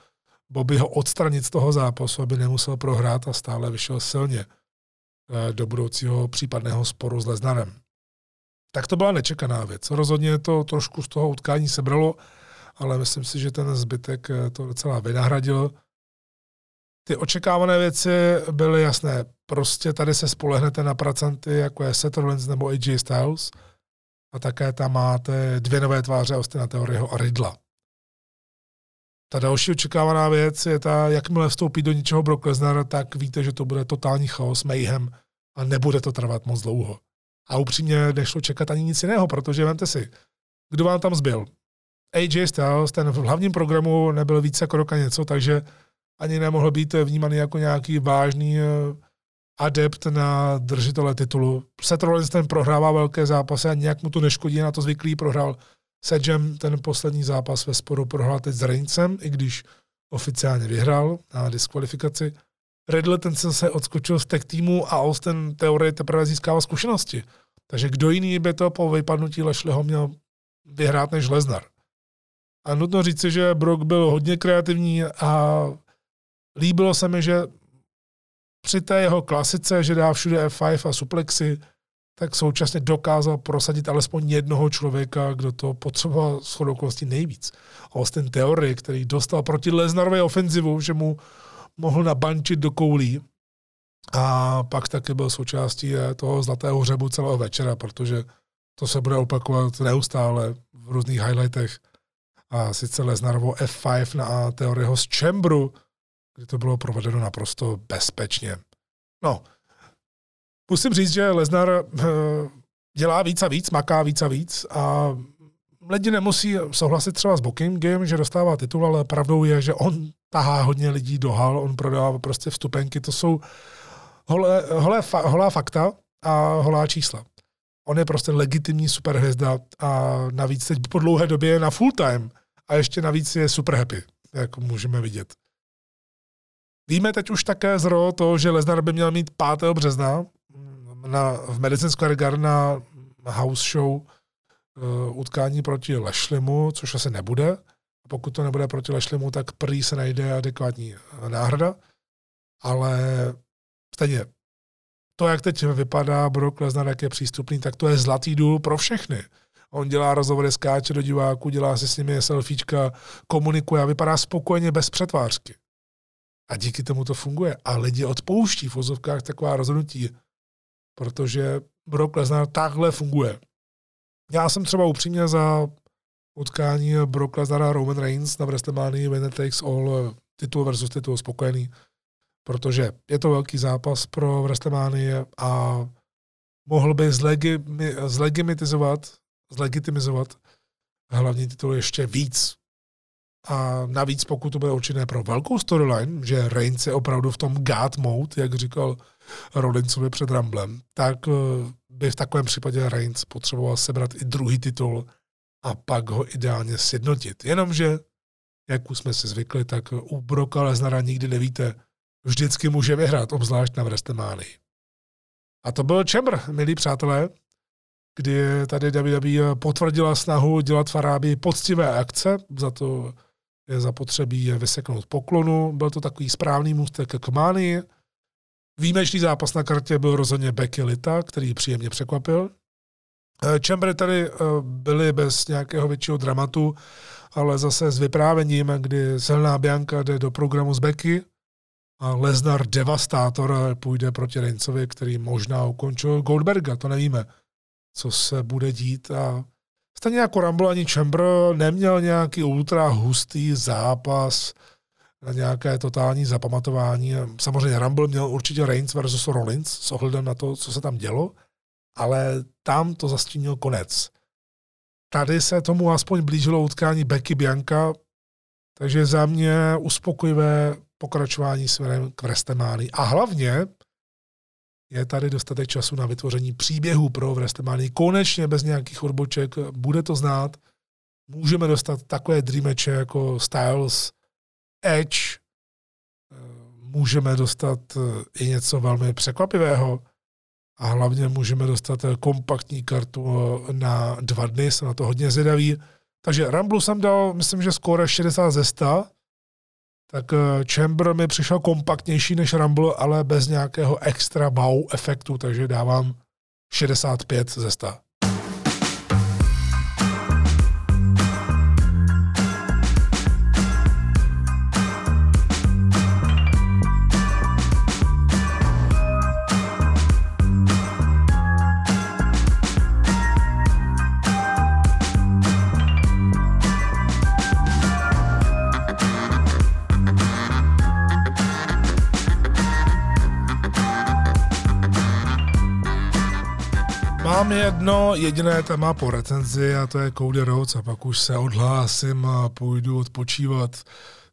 Bobby ho odstranit z toho zápasu, aby nemusel prohrát a stále vyšel silně eh, do budoucího případného sporu s Leznarem. Tak to byla nečekaná věc. Rozhodně to trošku z toho utkání sebralo, ale myslím si, že ten zbytek eh, to docela vynahradil. Ty očekávané věci byly jasné. Prostě tady se spolehnete na pracanty, jako je Seth Rollins nebo AJ Styles a také tam máte dvě nové tváře Austina Theoryho a Ridla. Ta další očekávaná věc je ta, jakmile vstoupí do něčeho Brock Lesnar, tak víte, že to bude totální chaos, mayhem a nebude to trvat moc dlouho. A upřímně nešlo čekat ani nic jiného, protože vemte si, kdo vám tam zbyl. AJ Styles, ten v hlavním programu nebyl více jako roka něco, takže ani nemohl být vnímaný jako nějaký vážný eh, adept na držitele titulu. Seth Rollins ten prohrává velké zápasy a nějak mu to neškodí, na to zvyklý prohrál Sedgem ten poslední zápas ve sporu prohrál teď s Reincem, i když oficiálně vyhrál na diskvalifikaci. Riddle ten se odskočil z tech týmu a Austin teorie teprve získával zkušenosti. Takže kdo jiný by to po vypadnutí Lešleho měl vyhrát než Lesnar. A nutno říci, že Brock byl hodně kreativní a líbilo se mi, že při té jeho klasice, že dá všude F5 a suplexy, tak současně dokázal prosadit alespoň jednoho člověka, kdo to potřeboval s okolností nejvíc. Austin Theory, který dostal proti Lesnarové ofenzivu, že mu mohl nabančit do koulí a pak taky byl součástí toho zlatého hřebu celého večera, protože to se bude opakovat neustále v různých highlightech. A sice Lesnarovo F5 na Theoryho z Chambru, kdy to bylo provedeno naprosto bezpečně. No, musím říct, že Leznar eh, dělá víc a víc, maká víc a víc a lidi nemusí souhlasit třeba s Bookingem, že dostává titul, ale pravdou je, že on tahá hodně lidí do hal, on prodává prostě vstupenky, to jsou holé, holé, holá fakta a holá čísla. On je prostě legitimní superhvězda a navíc teď po dlouhé době je na full time a ještě navíc je super happy, jak můžeme vidět. Víme teď už také z RO to, že Lesnar by měl mít 5. března na, v Madison Square Garden na house show uh, utkání proti Lešlimu, což asi nebude. Pokud to nebude proti Lešlimu, tak prý se najde adekvátní eh, náhrada. Ale stejně, to, jak teď vypadá Brock Lesnar, jak je přístupný, tak to je zlatý důl pro všechny. On dělá rozhovory, skáče do diváků, dělá si s nimi selfiečka, komunikuje a vypadá spokojeně bez přetvářky. A díky tomu to funguje. A lidi odpouští v vozovkách taková rozhodnutí protože Brock Lesnar takhle funguje. Já jsem třeba upřímně za utkání Brock Lesnar a Roman Reigns na WrestleMania Winner Takes All titul versus titul spokojený, protože je to velký zápas pro WrestleMania a mohl by zlegimi, zlegitimizovat, zlegitimizovat hlavní titul ještě víc. A navíc, pokud to bude určené pro velkou storyline, že Reigns je opravdu v tom God mode, jak říkal Rollinsovi před Ramblem, tak eh, by v takovém případě Reigns potřeboval sebrat i druhý titul a pak ho ideálně sjednotit. Jenomže, jak už jsme si zvykli, tak u Broka Lesnara nikdy nevíte, vždycky může vyhrát, obzvlášť na WrestleMania. A to byl Chamber, milí přátelé, kdy tady WWE potvrdila snahu dělat Faráby poctivé akce, za to je zapotřebí je vyseknout poklonu. Byl to takový správný můstek k Mánii. Výjimečný zápas na kartě byl rozhodně Becky Lita, který příjemně překvapil. Chambery tady byly bez nějakého většího dramatu, ale zase s vyprávěním, kdy silná Bianka jde do programu z Becky a Lesnar devastátor půjde proti Reincovi, který možná ukončil Goldberga, to nevíme, co se bude dít a stejně jako Rumble ani Chamber neměl nějaký ultra hustý zápas na nějaké totální zapamatování. Samozřejmě Rumble měl určitě Reigns versus Rollins s ohledem na to, co se tam dělo, ale tam to zastínil konec. Tady se tomu aspoň blížilo utkání Becky Bianca, takže za mě uspokojivé pokračování směrem k Vrestemány. A hlavně je tady dostatek času na vytvoření příběhů pro Vrestemány. Konečně bez nějakých odboček bude to znát. Můžeme dostat takové dreameče jako Styles, Edge, můžeme dostat i něco velmi překvapivého a hlavně můžeme dostat kompaktní kartu na dva dny, jsem na to hodně zvědavý. Takže Ramblu jsem dal, myslím, že skoro 60 ze 100, tak eh, Chamber mi přišel kompaktnější než Rumble, ale bez nějakého extra wow efektu, takže dávám 65 ze 100. Jedno jediné téma po recenzi a to je Cody Rhodes a pak už se odhlásím a půjdu odpočívat.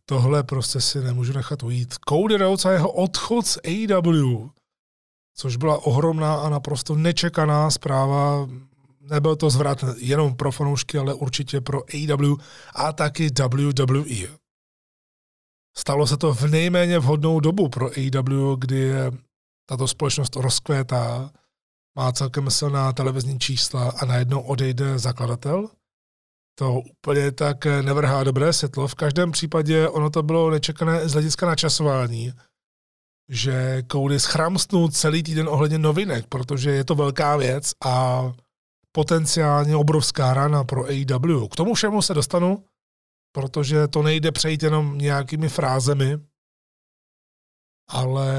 Tohle prostě si nemůžu nechat ujít. Cody Rhodes a jeho odchod z AEW, což byla ohromná a naprosto nečekaná zpráva. Nebyl to zvrat jenom pro fanoušky, ale určitě pro AEW a taky WWE. Stalo se to v nejméně vhodnou dobu pro AEW, kdy tato společnost rozkvétá má celkem silná televizní čísla a najednou odejde zakladatel, to úplně tak nevrhá dobré světlo. V každém případě ono to bylo nečekané z hlediska načasování, že Cody schramstnul celý týden ohledně novinek, protože je to velká věc a potenciálně obrovská rána pro AEW. K tomu všemu se dostanu, protože to nejde přejít jenom nějakými frázemi, ale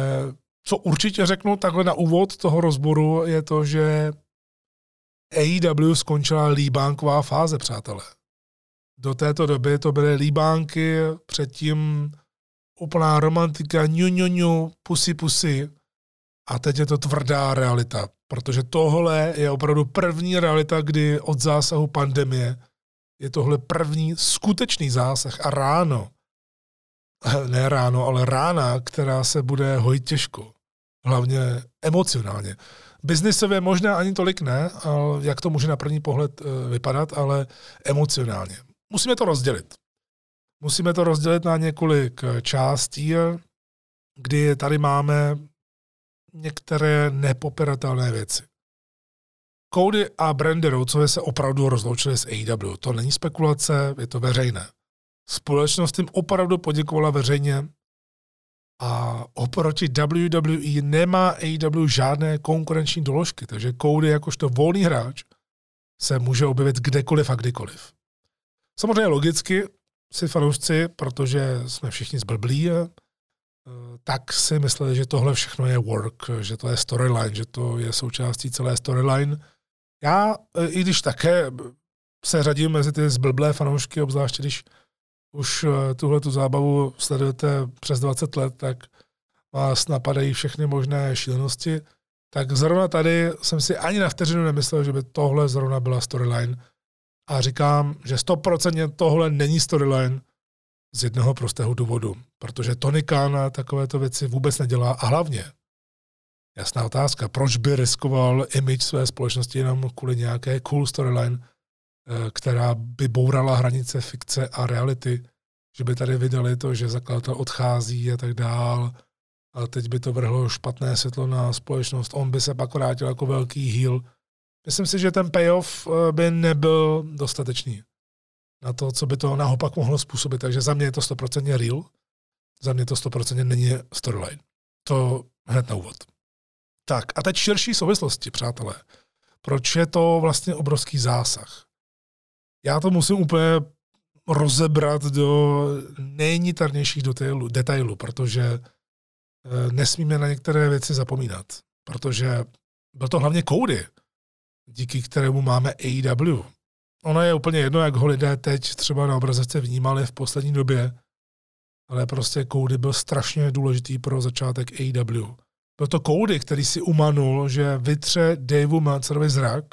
co určitě řeknu takhle na úvod toho rozboru, je to, že AEW skončila líbánková fáze, přátelé. Do této doby to byly líbánky, předtím úplná romantika, ňu, ňu, ňu, pusy, pusy. A teď je to tvrdá realita, protože tohle je opravdu první realita, kdy od zásahu pandemie je tohle první skutečný zásah a ráno, ne ráno, ale rána, která se bude hojit těžko hlavně emocionálně. Biznisově možná ani tolik ne, jak to může na první pohled eh, vypadat, ale emocionálně. Musíme to rozdělit. Musíme to rozdělit na několik eh, částí, kdy tady máme některé nepopiratelné věci. Cody a Brandy Rhodes se opravdu rozloučili s AEW. To není spekulace, je to veřejné. Společnost jim opravdu poděkovala veřejně a oproti WWE nemá AEW žádné konkurenční doložky, takže Cody jakožto volný hráč se může objevit kdekoliv a kdykoliv. Samozřejmě logicky si fanoušci, protože jsme všichni zblblí, eh, tak si mysleli, že tohle všechno je work, že to je storyline, že to je součástí celé storyline. Já, eh, i když také se řadím mezi ty zblblé fanoušky, obzvláště když už eh, tuhle tu zábavu sledujete přes 20 let, tak vás napadají všechny možné šílenosti. Tak zrovna tady jsem si ani na vteřinu nemyslel, že by tohle zrovna byla storyline. A říkám, že 100% tohle není storyline z jednoho prostého důvodu. Protože Tony Khan takovéto věci vůbec nedělá a hlavně, jasná otázka, proč by riskoval image své společnosti jenom kvůli nějaké cool storyline, která by bourala hranice fikce a reality, že by tady vydali to, že zakladatel odchází a tak dál, ale teď by to vrhlo špatné světlo na společnost, on by se pak vrátil jako velký heal. Myslím si, že ten payoff eh, by nebyl dostatečný. na to, co by to naopak mohlo způsobit. Takže za mě je to 100% real, za mě to 100% není storyline. To hned na úvod. Tak a teď širší souvislosti, přátelé. Proč je to vlastně obrovský zásah? Já to musím úplně rozebrat do nejnitarnějších detailů, detailů protože eh, nesmíme na některé věci zapomínat. Protože byl to hlavně Cody, díky kterému máme AEW. Ono je úplně jedno, jak ho lidé teď třeba na obrazovce vnímali v poslední době, ale prostě Cody byl strašně důležitý pro začátek AEW. Byl to Cody, který si umanul, že vytře Daveu Meltzerovi zrak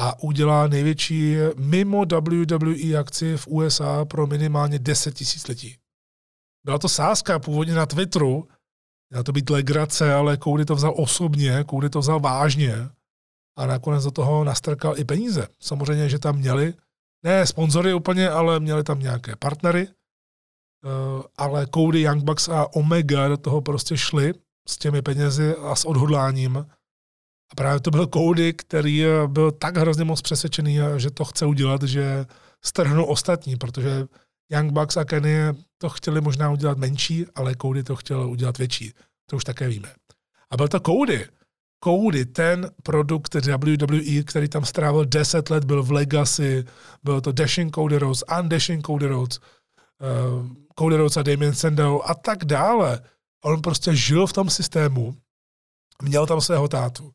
a udělá největší mimo WWE akci v USA pro minimálně 10 tisíciletí. Byla to sázka původně na Twitteru, měla to být legrace, ale Cody to vzal osobně, Cody to vzal vážně a nakonec do toho nastrkal i peníze. Samozřejmě, že tam měli, ne sponzory úplně, ale měli tam nějaké partnery, eh, ale Cody, Young Bucks a Omega do toho prostě šli s těmi penězi a s odhodláním. A právě to byl Cody, který eh, byl tak hrozně moc přesvědčený, eh, že to chce udělat, že strhnul ostatní, protože Young Bucks a Kenny to chtěli možná udělat menší, ale Cody to chtěl udělat větší. To už také víme. A byl to Cody. Cody, ten produkt WWE, který tam strávil 10 let, byl v Legacy, byl to Dashing Cody Rhodes, Undashing Cody Rhodes, uh, Cody Rhodes a Damien Sandow a tak dále. On prostě žil v tom systému, měl tam svého tátu,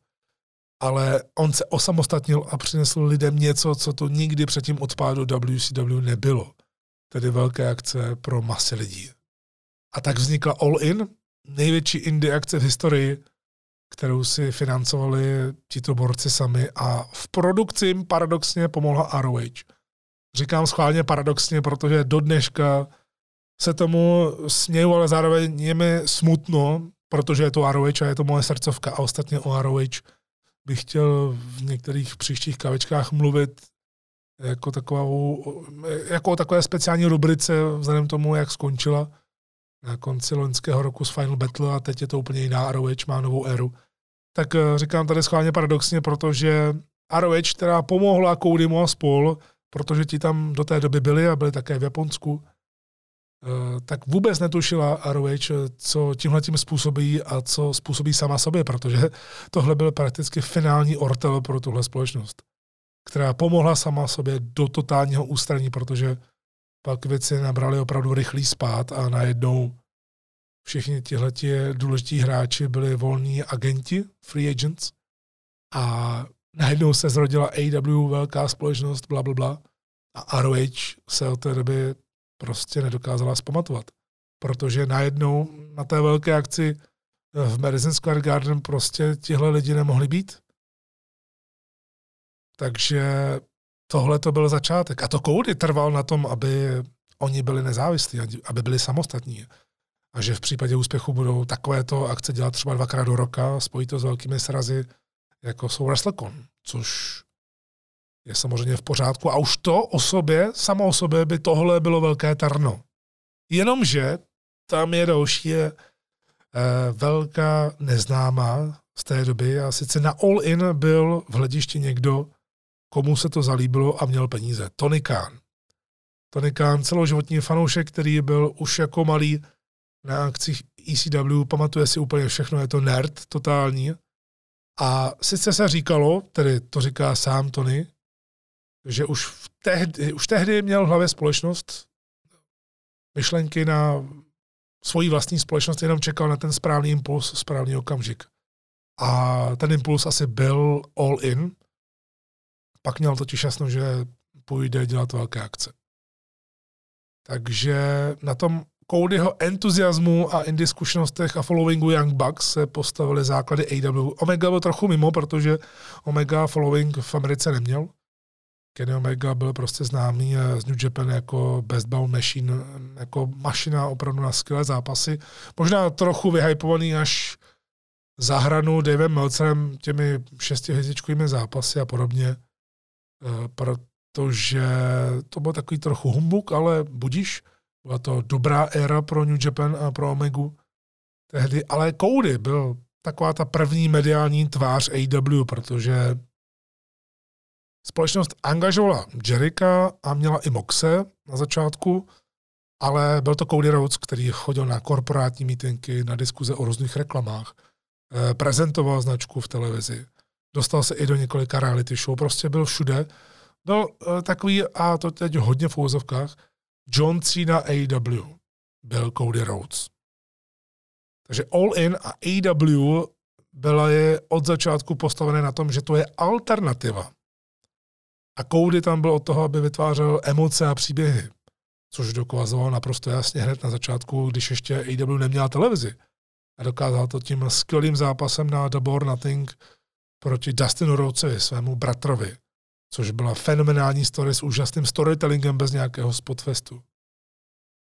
ale on se osamostatnil a přinesl lidem něco, co to nikdy předtím od pádu WCW nebylo. Tedy velké akce pro masy lidí. A tak vznikla All In, největší indie akce v historii, kterou si financovali tito borci sami a v produkci jim paradoxně pomohla ROH. Říkám schválně paradoxně, protože do dneška se tomu směju, ale zároveň je mi smutno, protože je to ROH a je to moje srdcovka a ostatně o ROH bych chtěl v některých příštích kavečkách mluvit jako, takovou, jako o takové speciální rubrice vzhledem tomu, jak skončila na konci loňského roku s Final Battle a teď je to úplně jiná ROH, má novou éru. Tak eh, říkám tady schválně paradoxně, protože ROH, která pomohla Codymu a spol, protože ti tam do té doby byli a byli také v Japonsku, tak vůbec netušila ROH, co tímhle tím způsobí a co způsobí sama sobě, protože tohle byl prakticky finální ortel pro tuhle společnost, která pomohla sama sobě do totálního ústraní, protože pak věci nabrali opravdu rychlý spát a najednou všichni tihle důležití hráči byli volní agenti, free agents a najednou se zrodila AW, velká společnost, bla, bla, bla. A ROH se od té doby prostě nedokázala zpamatovat. Protože najednou na té velké akci v Madison Square Garden prostě tihle lidi nemohli být. Takže tohle to byl začátek. A to Cody trval na tom, aby oni byli nezávislí, aby byli samostatní. A že v případě úspěchu budou takovéto akce dělat třeba dvakrát do roka, spojí to s velkými srazy, jako jsou WrestleCon, což je samozřejmě v pořádku. A už to o sobě, samo o sobě by tohle bylo velké tarno. Jenomže tam je další je, e, velká neznámá z té doby a sice na All In byl v hledišti někdo, komu se to zalíbilo a měl peníze. Tony Khan. Tony Khan, celoživotní fanoušek, který byl už jako malý na akcích ECW, pamatuje si úplně všechno, je to nerd totální. A sice se říkalo, tedy to říká sám Tony, že už, v tehdy, už tehdy měl v hlavě společnost myšlenky na svoji vlastní společnost, jenom čekal na ten správný impuls, správný okamžik. A ten impuls asi byl all in, pak měl totiž jasno, že půjde dělat velké akce. Takže na tom Codyho entuziasmu a indie zkušenostech a followingu Young Bucks se postavily základy AW. Omega byl trochu mimo, protože Omega following v Americe neměl. Kenny Omega byl prostě známý z New Japan jako best bound machine, jako mašina opravdu na skvělé zápasy. Možná trochu vyhypovaný až za hranu Davem Meltzerem těmi šestihvězdičkovými zápasy a podobně. Eh, protože to byl takový trochu humbuk, ale budíš. Byla to dobrá éra pro New Japan a pro Omegu tehdy, ale Cody byl taková ta první mediální tvář AW, protože Společnost angažovala Jerika a měla i Moxe na začátku, ale byl to Cody Rhodes, který chodil na korporátní mítinky, na diskuze o různých reklamách, eh, prezentoval značku v televizi, dostal se i do několika reality show, prostě byl všude. Byl eh, takový, a to teď hodně v úvozovkách, John Cena AEW byl Cody Rhodes. Takže All In a AEW byla je od začátku postavené na tom, že to je alternativa. A Cody tam byl od toho, aby vytvářel emoce a příběhy což dokazoval naprosto jasně hned na začátku, když ještě AW neměla televizi. A dokázal to tím skvělým zápasem na Double or Nothing proti Dustinu Rhodesovi, svému bratrovi, což byla fenomenální story s úžasným storytellingem bez nějakého spotfestu.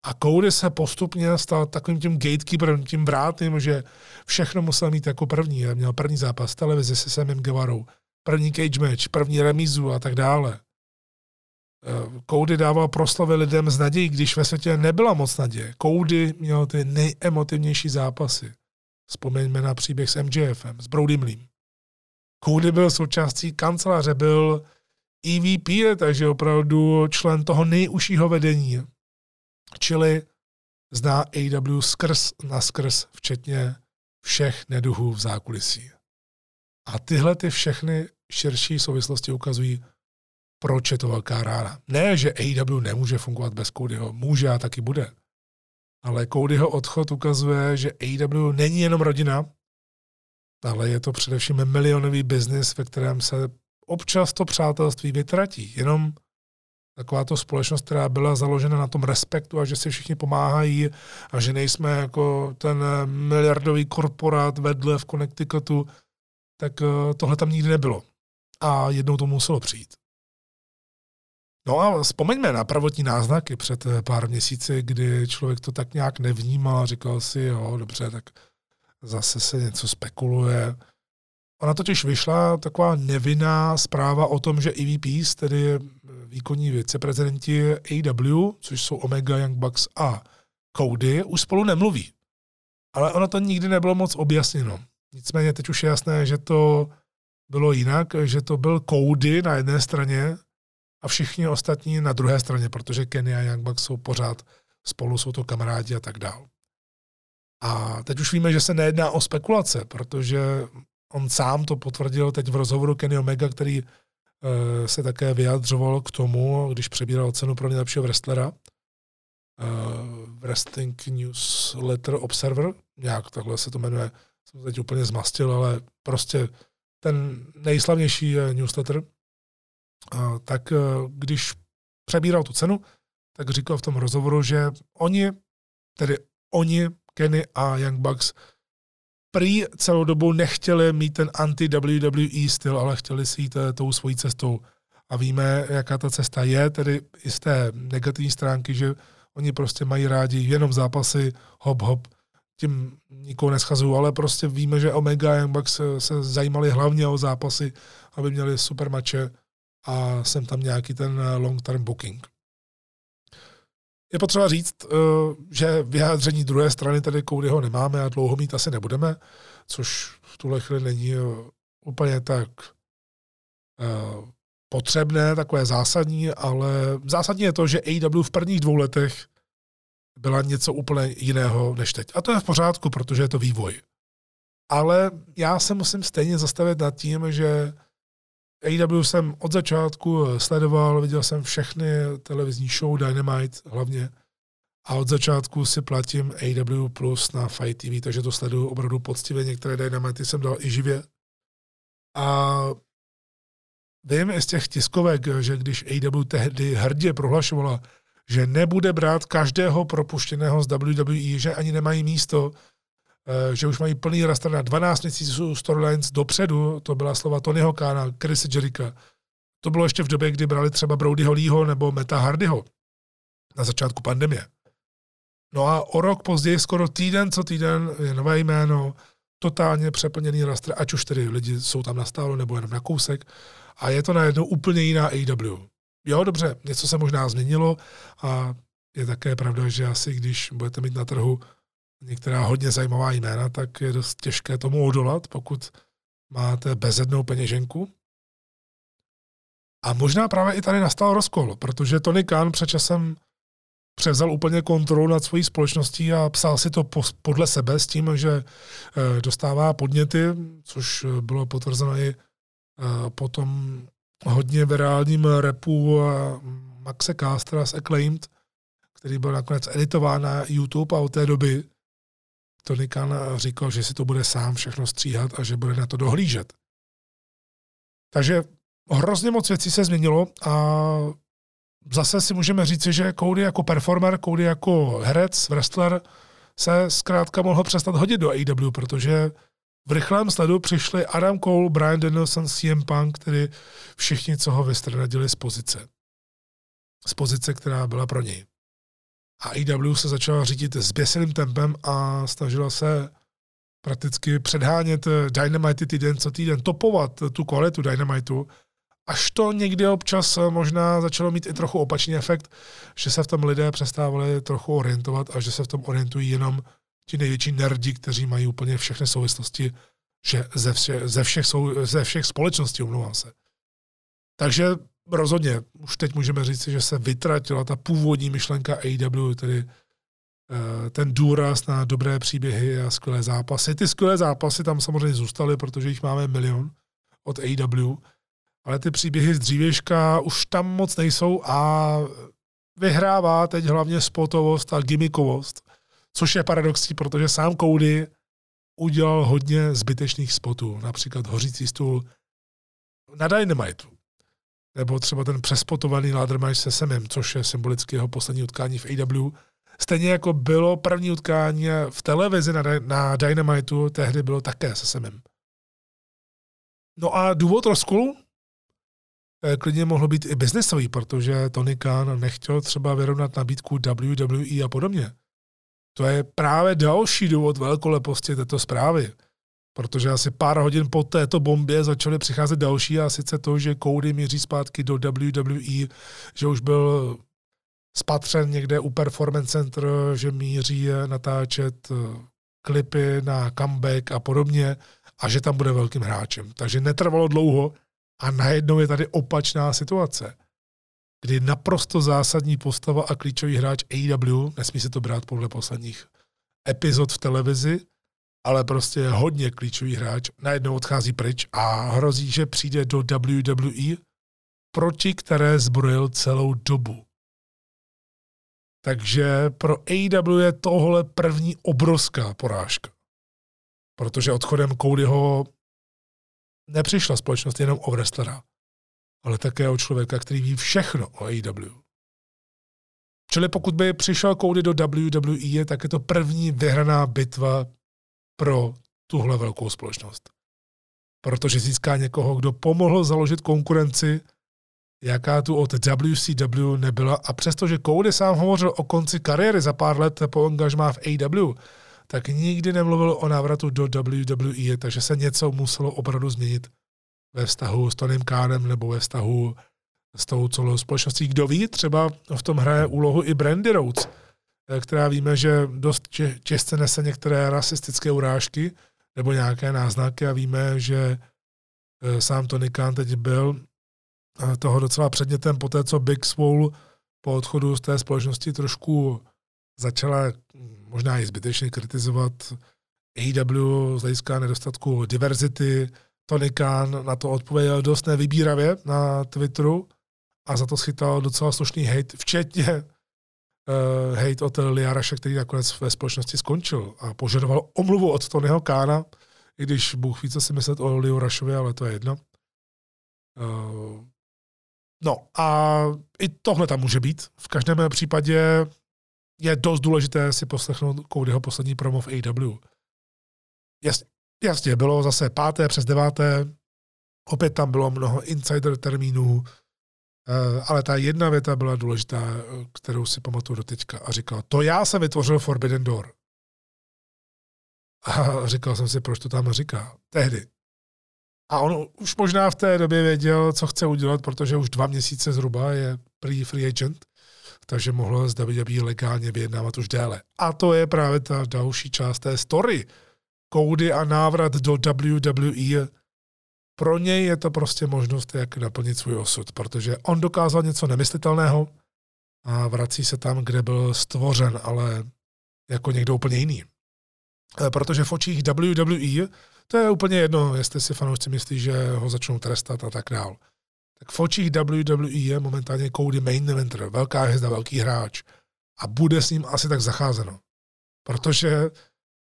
A Cody se postupně stal takovým tím gatekeeperem, tím vrátným, že všechno musel mít jako první. Měl první zápas televizi se Samem Guevarou, první cage match, první remízu a tak dále. Koudy dával proslovy lidem z nadějí, když ve světě nebyla moc naděje. Koudy měl ty nejemotivnější zápasy. Vzpomeňme na příběh s MJFem, s Brody Lee. Koudy byl součástí kanceláře, byl EVP, takže opravdu člen toho nejužšího vedení. Čili zná AW skrz na skrz, včetně všech neduhů v zákulisí. A tyhle ty všechny širší souvislosti ukazují, proč je to velká rána. Ne, že AEW nemůže fungovat bez Codyho, může a taky bude. Ale Codyho odchod ukazuje, že AEW není jenom rodina, ale je to především milionový biznis, ve kterém se občas to přátelství vytratí. Jenom taková to společnost, která byla založena na tom respektu a že si všichni pomáhají a že nejsme jako ten miliardový korporát vedle v Connecticutu, tak eh, tohle tam nikdy nebylo. A jednou to muselo přijít. No a vzpomeňme na prvotní náznaky před eh, pár měsíci, kdy člověk to tak nějak nevnímal, říkal si, jo, dobře, tak zase se něco spekuluje. Ona totiž vyšla taková nevinná zpráva o tom, že EVPs, tedy výkonní viceprezidenti AW, což jsou Omega, Young Bucks a Cody, už spolu nemluví. Ale ono to nikdy nebylo moc objasněno. Nicméně teď už je jasné, že to bylo jinak, že to byl Cody na jedné straně a všichni ostatní na druhé straně, protože Kenny a Young Bucks jsou pořád spolu, jsou to kamarádi a tak dál. A teď už víme, že se nejedná o spekulace, protože on sám to potvrdil teď v rozhovoru Kenny Omega, který uh, se také vyjadřoval k tomu, když přebíral cenu pro nejlepšího wrestlera. Uh, Wrestling Newsletter Observer, nějak takhle se to jmenuje, jsem to teď úplně zmastil, ale prostě ten nejslavnější newsletter, tak eh, když přebíral tu cenu, tak říkal v tom rozhovoru, že oni, tedy oni, Kenny a Young Bucks, prý celou dobu nechtěli mít ten anti-WWE styl, ale chtěli si jít eh, tou svojí cestou. A víme, jaká ta cesta je, tedy i z té negativní stránky, že oni prostě mají rádi jenom zápasy, hop, hop, tím nikoho neschazují, ale prostě víme, že Omega a Young Bucks se, se zajímali hlavně o zápasy, aby měli super mače a jsem tam nějaký ten eh, long-term booking. Je potřeba říct, eh, že vyjádření druhé strany tady Codyho nemáme a dlouho mít asi nebudeme, což v tuhle chvíli není eh, úplně tak potřebné, takové zásadní, ale zásadní je to, že AW v prvních dvou letech byla něco úplně jiného než teď. A to je v pořádku, protože je to vývoj. Ale já se musím stejně zastavit nad tím, že AEW jsem od začátku sledoval, viděl jsem všechny televizní show, Dynamite hlavně, a od začátku si platím AW Plus na Fight TV, takže to sleduju opravdu poctivě. Některé Dynamity jsem dal i živě. A vím z těch tiskovek, že když AW tehdy hrdě prohlašovala, že nebude brát každého propuštěného z WWE, že ani nemají místo, Eh, že už mají plný raster na 12 měsíců storylines dopředu, to byla slova Tonyho Kána, Chris Jericha. To bylo ještě v době, kdy brali třeba Brodyho Leeho nebo Meta Hardyho na začátku pandemie. No a o rok později, skoro týden co týden, je nové jméno, totálně přeplněný raster, ať už tedy lidi jsou tam nastálo nebo jenom na kousek. A je to najednou úplně jiná AW. Jo, dobře, něco se možná změnilo a je také pravda, že asi když budete mít na trhu některá hodně zajímavá jména, tak je dost těžké tomu odolat, pokud máte bezednou peněženku. A možná právě i tady nastal rozkol, protože Tony Khan před časem převzal úplně kontrolu nad svojí společností a psal si to podle sebe s tím, že eh, dostává podněty, což bylo potvrzeno i eh, potom hodně virálním repu Maxe Castra z Acclaimed, který byl nakonec editován na YouTube a od té doby Tony Khan říkal, že si to bude sám všechno stříhat a že bude na to dohlížet. Takže hrozně moc věcí se změnilo a zase si můžeme říci, že Cody jako performer, Cody jako herec, wrestler se zkrátka mohl přestat hodit do AEW, protože v rychlém sledu přišli Adam Cole, Brian Danielson, CM Punk, tedy všichni, co ho vystrnadili z pozice. Z pozice, která byla pro něj. A AEW se začala řídit zběsilým tempem a snažila se prakticky předhánět Dynamite týden co týden, topovat tu kvalitu Dynamitu, až to někdy občas možná začalo mít i trochu opačný efekt, že se v tom lidé přestávali trochu orientovat a že se v tom orientují jenom ti největší nerdi, kteří mají úplně všechny souvislosti že ze, vše, ze, všech, sou, ze všech společností, omlouvám se. Takže rozhodně, už teď můžeme říct, že se vytratila ta původní myšlenka AEW, tedy uh, ten důraz na dobré příběhy a skvělé zápasy. Ty skvělé zápasy tam samozřejmě zůstaly, protože jich máme milion od AEW, ale ty příběhy z dřívěžka už tam moc nejsou a vyhrává teď hlavně spotovost a gimmickovost, což je paradoxní, protože sám Cody udělal hodně zbytečných spotů, například hořící stůl na Dynamitu, nebo třeba ten přespotovaný ladder se Semem, což je symbolicky jeho poslední utkání v AW. Stejně jako bylo první utkání v televizi na, na Dynamitu, tehdy bylo také se Semem. No a důvod rozkolu eh, klidně mohl být i biznesový, protože Tony Khan nechtěl třeba vyrovnat nabídku WWE a podobně. To je právě další důvod velkoleposti této zprávy. Protože asi pár hodin po této bombě začaly přicházet další a sice to, že Cody míří zpátky do WWE, že už byl spatřen někde u Performance Center, že míří natáčet eh, klipy na comeback a podobně a že tam bude velkým hráčem. Takže netrvalo dlouho a najednou je tady opačná situace kdy naprosto zásadní postava a klíčový hráč AEW, nesmí se to brát podle posledních epizod v televizi, ale prostě hodně klíčový hráč, najednou odchází pryč a hrozí, že přijde do WWE, proti které zbrojil celou dobu. Takže pro AEW je tohle první obrovská porážka. Protože odchodem Codyho nepřišla společnost jenom o wrestlera ale také o člověka, který ví všechno o AEW. Čili pokud by přišel Cody do WWE, tak je to první vyhraná bitva pro tuhle velkou společnost. Protože získá někoho, kdo pomohl založit konkurenci, jaká tu od WCW nebyla. A přestože Cody sám hovořil o konci kariéry za pár let po angažmá v AEW, tak nikdy nemluvil o návratu do WWE, takže se něco muselo opravdu změnit ve vztahu s Tonym Kánem nebo ve vztahu s tou celou společností. Kdo ví, třeba v tom hraje úlohu i Brandy Rhodes, eh, která víme, že dost těžce nese některé rasistické urážky nebo nějaké náznaky a víme, že eh, sám Tony Khan teď byl eh, toho docela předmětem po té, co Big Swole po odchodu z té společnosti trošku začala možná i zbytečně kritizovat AEW z hlediska nedostatku diverzity, Tony Khan na to odpověděl dost nevybíravě na Twitteru a za to schytal docela slušný hate, včetně uh, hate od Liaraše, který nakonec ve společnosti skončil a požadoval omluvu od Tonyho Kána, i když Bůh ví, co si myslet o Liu ale to je jedno. Uh, no a i tohle tam může být. V každém případě je dost důležité si poslechnout Codyho poslední promo v AW. Jasně, Jasně, bylo zase páté přes deváté, opět tam bylo mnoho insider termínů, eh, ale ta jedna věta byla důležitá, kterou si pamatuju do teďka a říkal, to já jsem vytvořil Forbidden Door. A [LAUGHS] říkal jsem si, proč to tam říká. Tehdy. A on už možná v té době věděl, co chce udělat, protože už dva měsíce zhruba je pre free agent, takže mohl z WWE legálně vyjednávat už déle. A to je právě ta další část té story, Cody a návrat do WWE pro něj je to prostě možnost, jak naplnit svůj osud, protože on dokázal něco nemyslitelného a vrací se tam, kde byl stvořen, ale jako někdo úplně jiný. E, protože v očích WWE to je úplně jedno, jestli si fanoušci myslí, že ho začnou trestat a tak dál. Tak v očích WWE je momentálně Cody Main Eventer, velká hvězda, velký hráč. A bude s ním asi tak zacházeno. Protože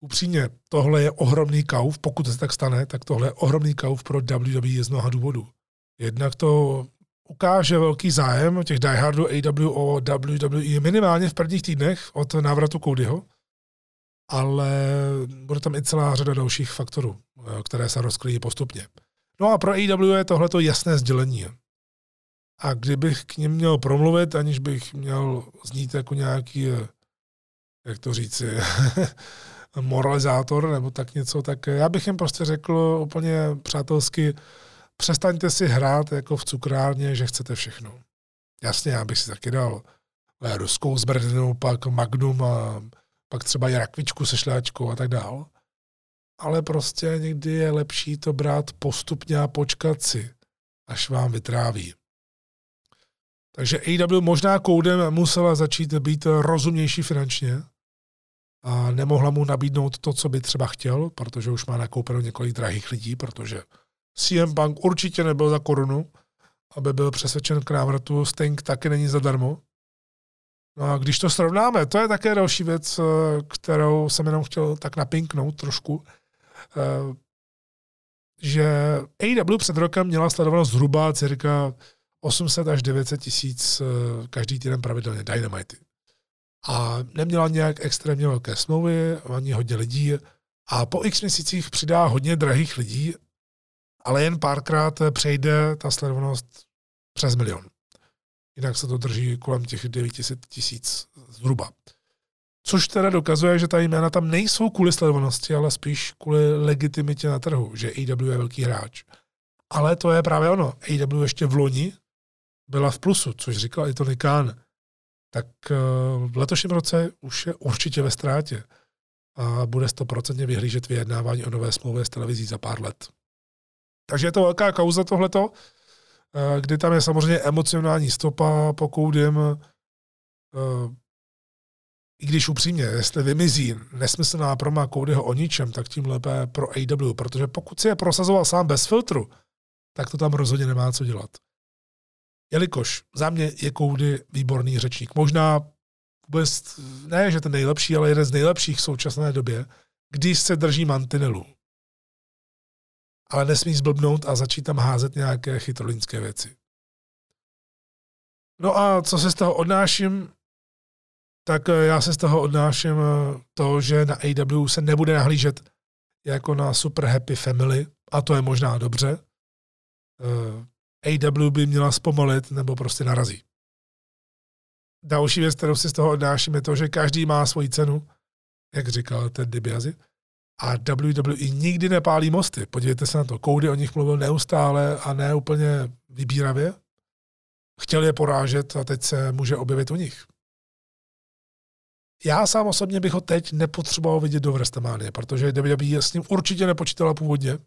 upřímně, tohle je ohromný kauf, pokud se tak stane, tak tohle je ohromný kauf pro WWE z mnoha důvodů. Jednak to ukáže velký zájem těch diehardů AW o WWE minimálně v prvních týdnech od návratu Codyho, ale bude tam i celá řada dalších faktorů, které se rozkryjí postupně. No a pro AW je tohleto jasné sdělení. A kdybych k ním měl promluvit, aniž bych měl znít jako nějaký, jak to říci, [LAUGHS] moralizátor nebo tak něco, tak já bych jim prostě řekl úplně přátelsky, přestaňte si hrát jako v cukrárně, že chcete všechno. Jasně, já bych si taky dal ruskou zbrdinu, pak magnum a pak třeba i rakvičku se šláčkou a tak dál. Ale prostě někdy je lepší to brát postupně a počkat si, až vám vytráví. Takže AW možná koudem musela začít být rozumnější finančně a nemohla mu nabídnout to, co by třeba chtěl, protože už má nakoupeno několik drahých lidí, protože CM Punk určitě nebyl za korunu, aby byl přesvědčen k návratu. Sting taky není zadarmo. No a když to srovnáme, to je také další věc, eh, kterou jsem jenom chtěl tak napinknout trošku, eh, že AEW před rokem měla sledovat zhruba cirka 800 až 900 tisíc eh, každý týden pravidelně Dynamite. A neměla nějak extrémně velké smlouvy, ani hodně lidí. A po x měsících přidá hodně drahých lidí, ale jen párkrát přejde ta sledovanost přes milion. Jinak se to drží kolem těch 900 tisíc zhruba. Což teda dokazuje, že ta jména tam nejsou kvůli sledovanosti, ale spíš kvůli legitimitě na trhu, že AW je velký hráč. Ale to je právě ono. AW ještě v loni byla v plusu, což říkal i Tony Khan. Tak eh, v letošním roce už je určitě ve ztrátě a bude stoprocentně vyhlížet vyjednávání o nové smlouvě s televizí za pár let. Takže je to velká kauza tohleto. Eh, kdy tam je samozřejmě emocionální stopa, pokud jim, eh, i když upřímně, jestli vymizí nesmyslná proma Codyho o ničem, tak tím lépe pro AW, protože pokud si je prosazoval sám bez filtru, tak to tam rozhodně nemá co dělat. Jelikož za mě je Cody výborný řečník. Možná vůbec ne, že ten nejlepší, ale jeden z nejlepších v současné době, když se drží mantinelu ale nesmí zblbnout a začít tam házet nějaké chytrolínské věci. No a co se z toho odnáším? Tak eh, já se z toho odnáším eh, to, že na AW se nebude nahlížet jako na super happy family, a to je možná dobře. AW by měla zpomalit nebo prostě narazí. Další věc, kterou si z toho odnáším, je to, že každý má svoji cenu, jak říkal ten DiBiase. A WWE nikdy nepálí mosty. Podívejte se na to. Cody o nich mluvil neustále a ne úplně vybíravě. Chtěl je porážet a teď se může objevit u nich. Já sám osobně bych ho teď nepotřeboval vidět do WrestleMania, protože WWE s ním určitě nepočítala původně,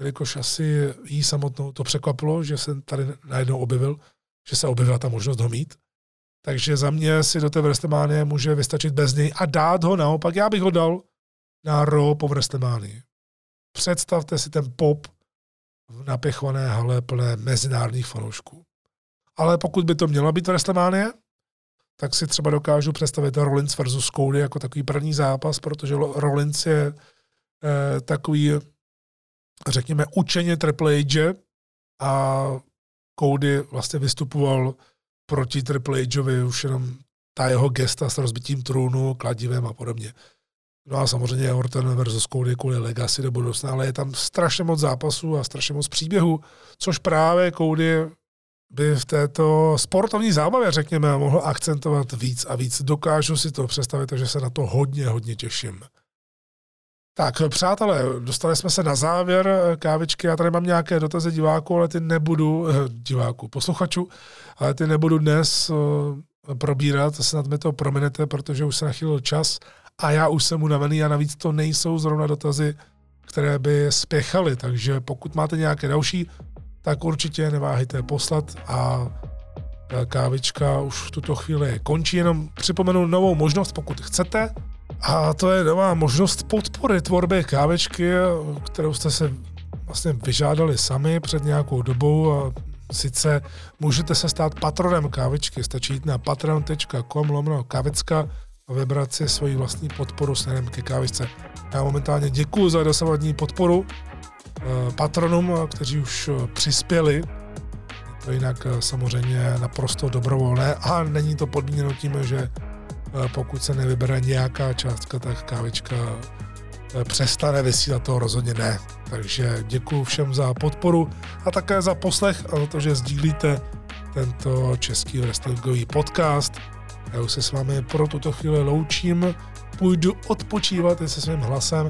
jelikož asi jí samotnou to překvapilo, že se tady najednou objevil, že se objevila ta možnost ho mít. Takže za mě si do té WrestleMania může vystačit bez něj a dát ho naopak. Já bych ho dal na Raw po WrestleMania. Představte si ten pop v napěchované hale plné mezinárodních fanoušků. Ale pokud by to mělo být WrestleMania, tak si třeba dokážu představit Rollins versus Cody jako takový první zápas, protože Rollins je eh, takový, řekněme, učeně Triple H a Cody vlastně vystupoval proti Triple Hovi už jenom ta jeho gesta s rozbitím trůnu, kladivem a podobně. No a samozřejmě Orton versus Cody kvůli Legacy do budoucna, ale je tam strašně moc zápasů a strašně moc příběhů, což právě Cody by v této sportovní zábavě, řekněme, mohl akcentovat víc a víc. Dokážu si to představit, takže se na to hodně, hodně těším. Tak, přátelé, dostali jsme se na závěr kávičky. Já tady mám nějaké dotazy diváků, ale ty nebudu, eh, diváků, posluchačů, ale ty nebudu dnes eh, probírat, snad mi to prominete, protože už se nachýlil čas a já už jsem unavený a navíc to nejsou zrovna dotazy, které by spěchaly, takže pokud máte nějaké další, tak určitě neváhejte poslat a kávička už v tuto chvíli končí. Jenom připomenu novou možnost, pokud chcete, a to je nová možnost podpory tvorby kávečky, kterou jste se vlastně vyžádali sami před nějakou dobou a sice můžete se stát patronem kávičky, stačí jít na patreon.com lomno kávecka a vybrat si svoji vlastní podporu směrem ke kávičce. Já momentálně děkuji za dosavadní podporu eh, patronům, kteří už eh, přispěli. To jinak eh, samozřejmě naprosto dobrovolné a není to podmíněno tím, že pokud se nevybere nějaká částka, tak kávička přestane vysílat, to rozhodně ne. Takže děkuji všem za podporu a také za poslech a za to, že sdílíte tento český wrestlingový podcast. Já už se s vámi pro tuto chvíli loučím, půjdu odpočívat se svým hlasem.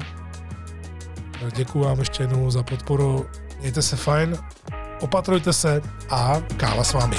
Děkuji vám ještě jednou za podporu, mějte se fajn, opatrujte se a káva s vámi.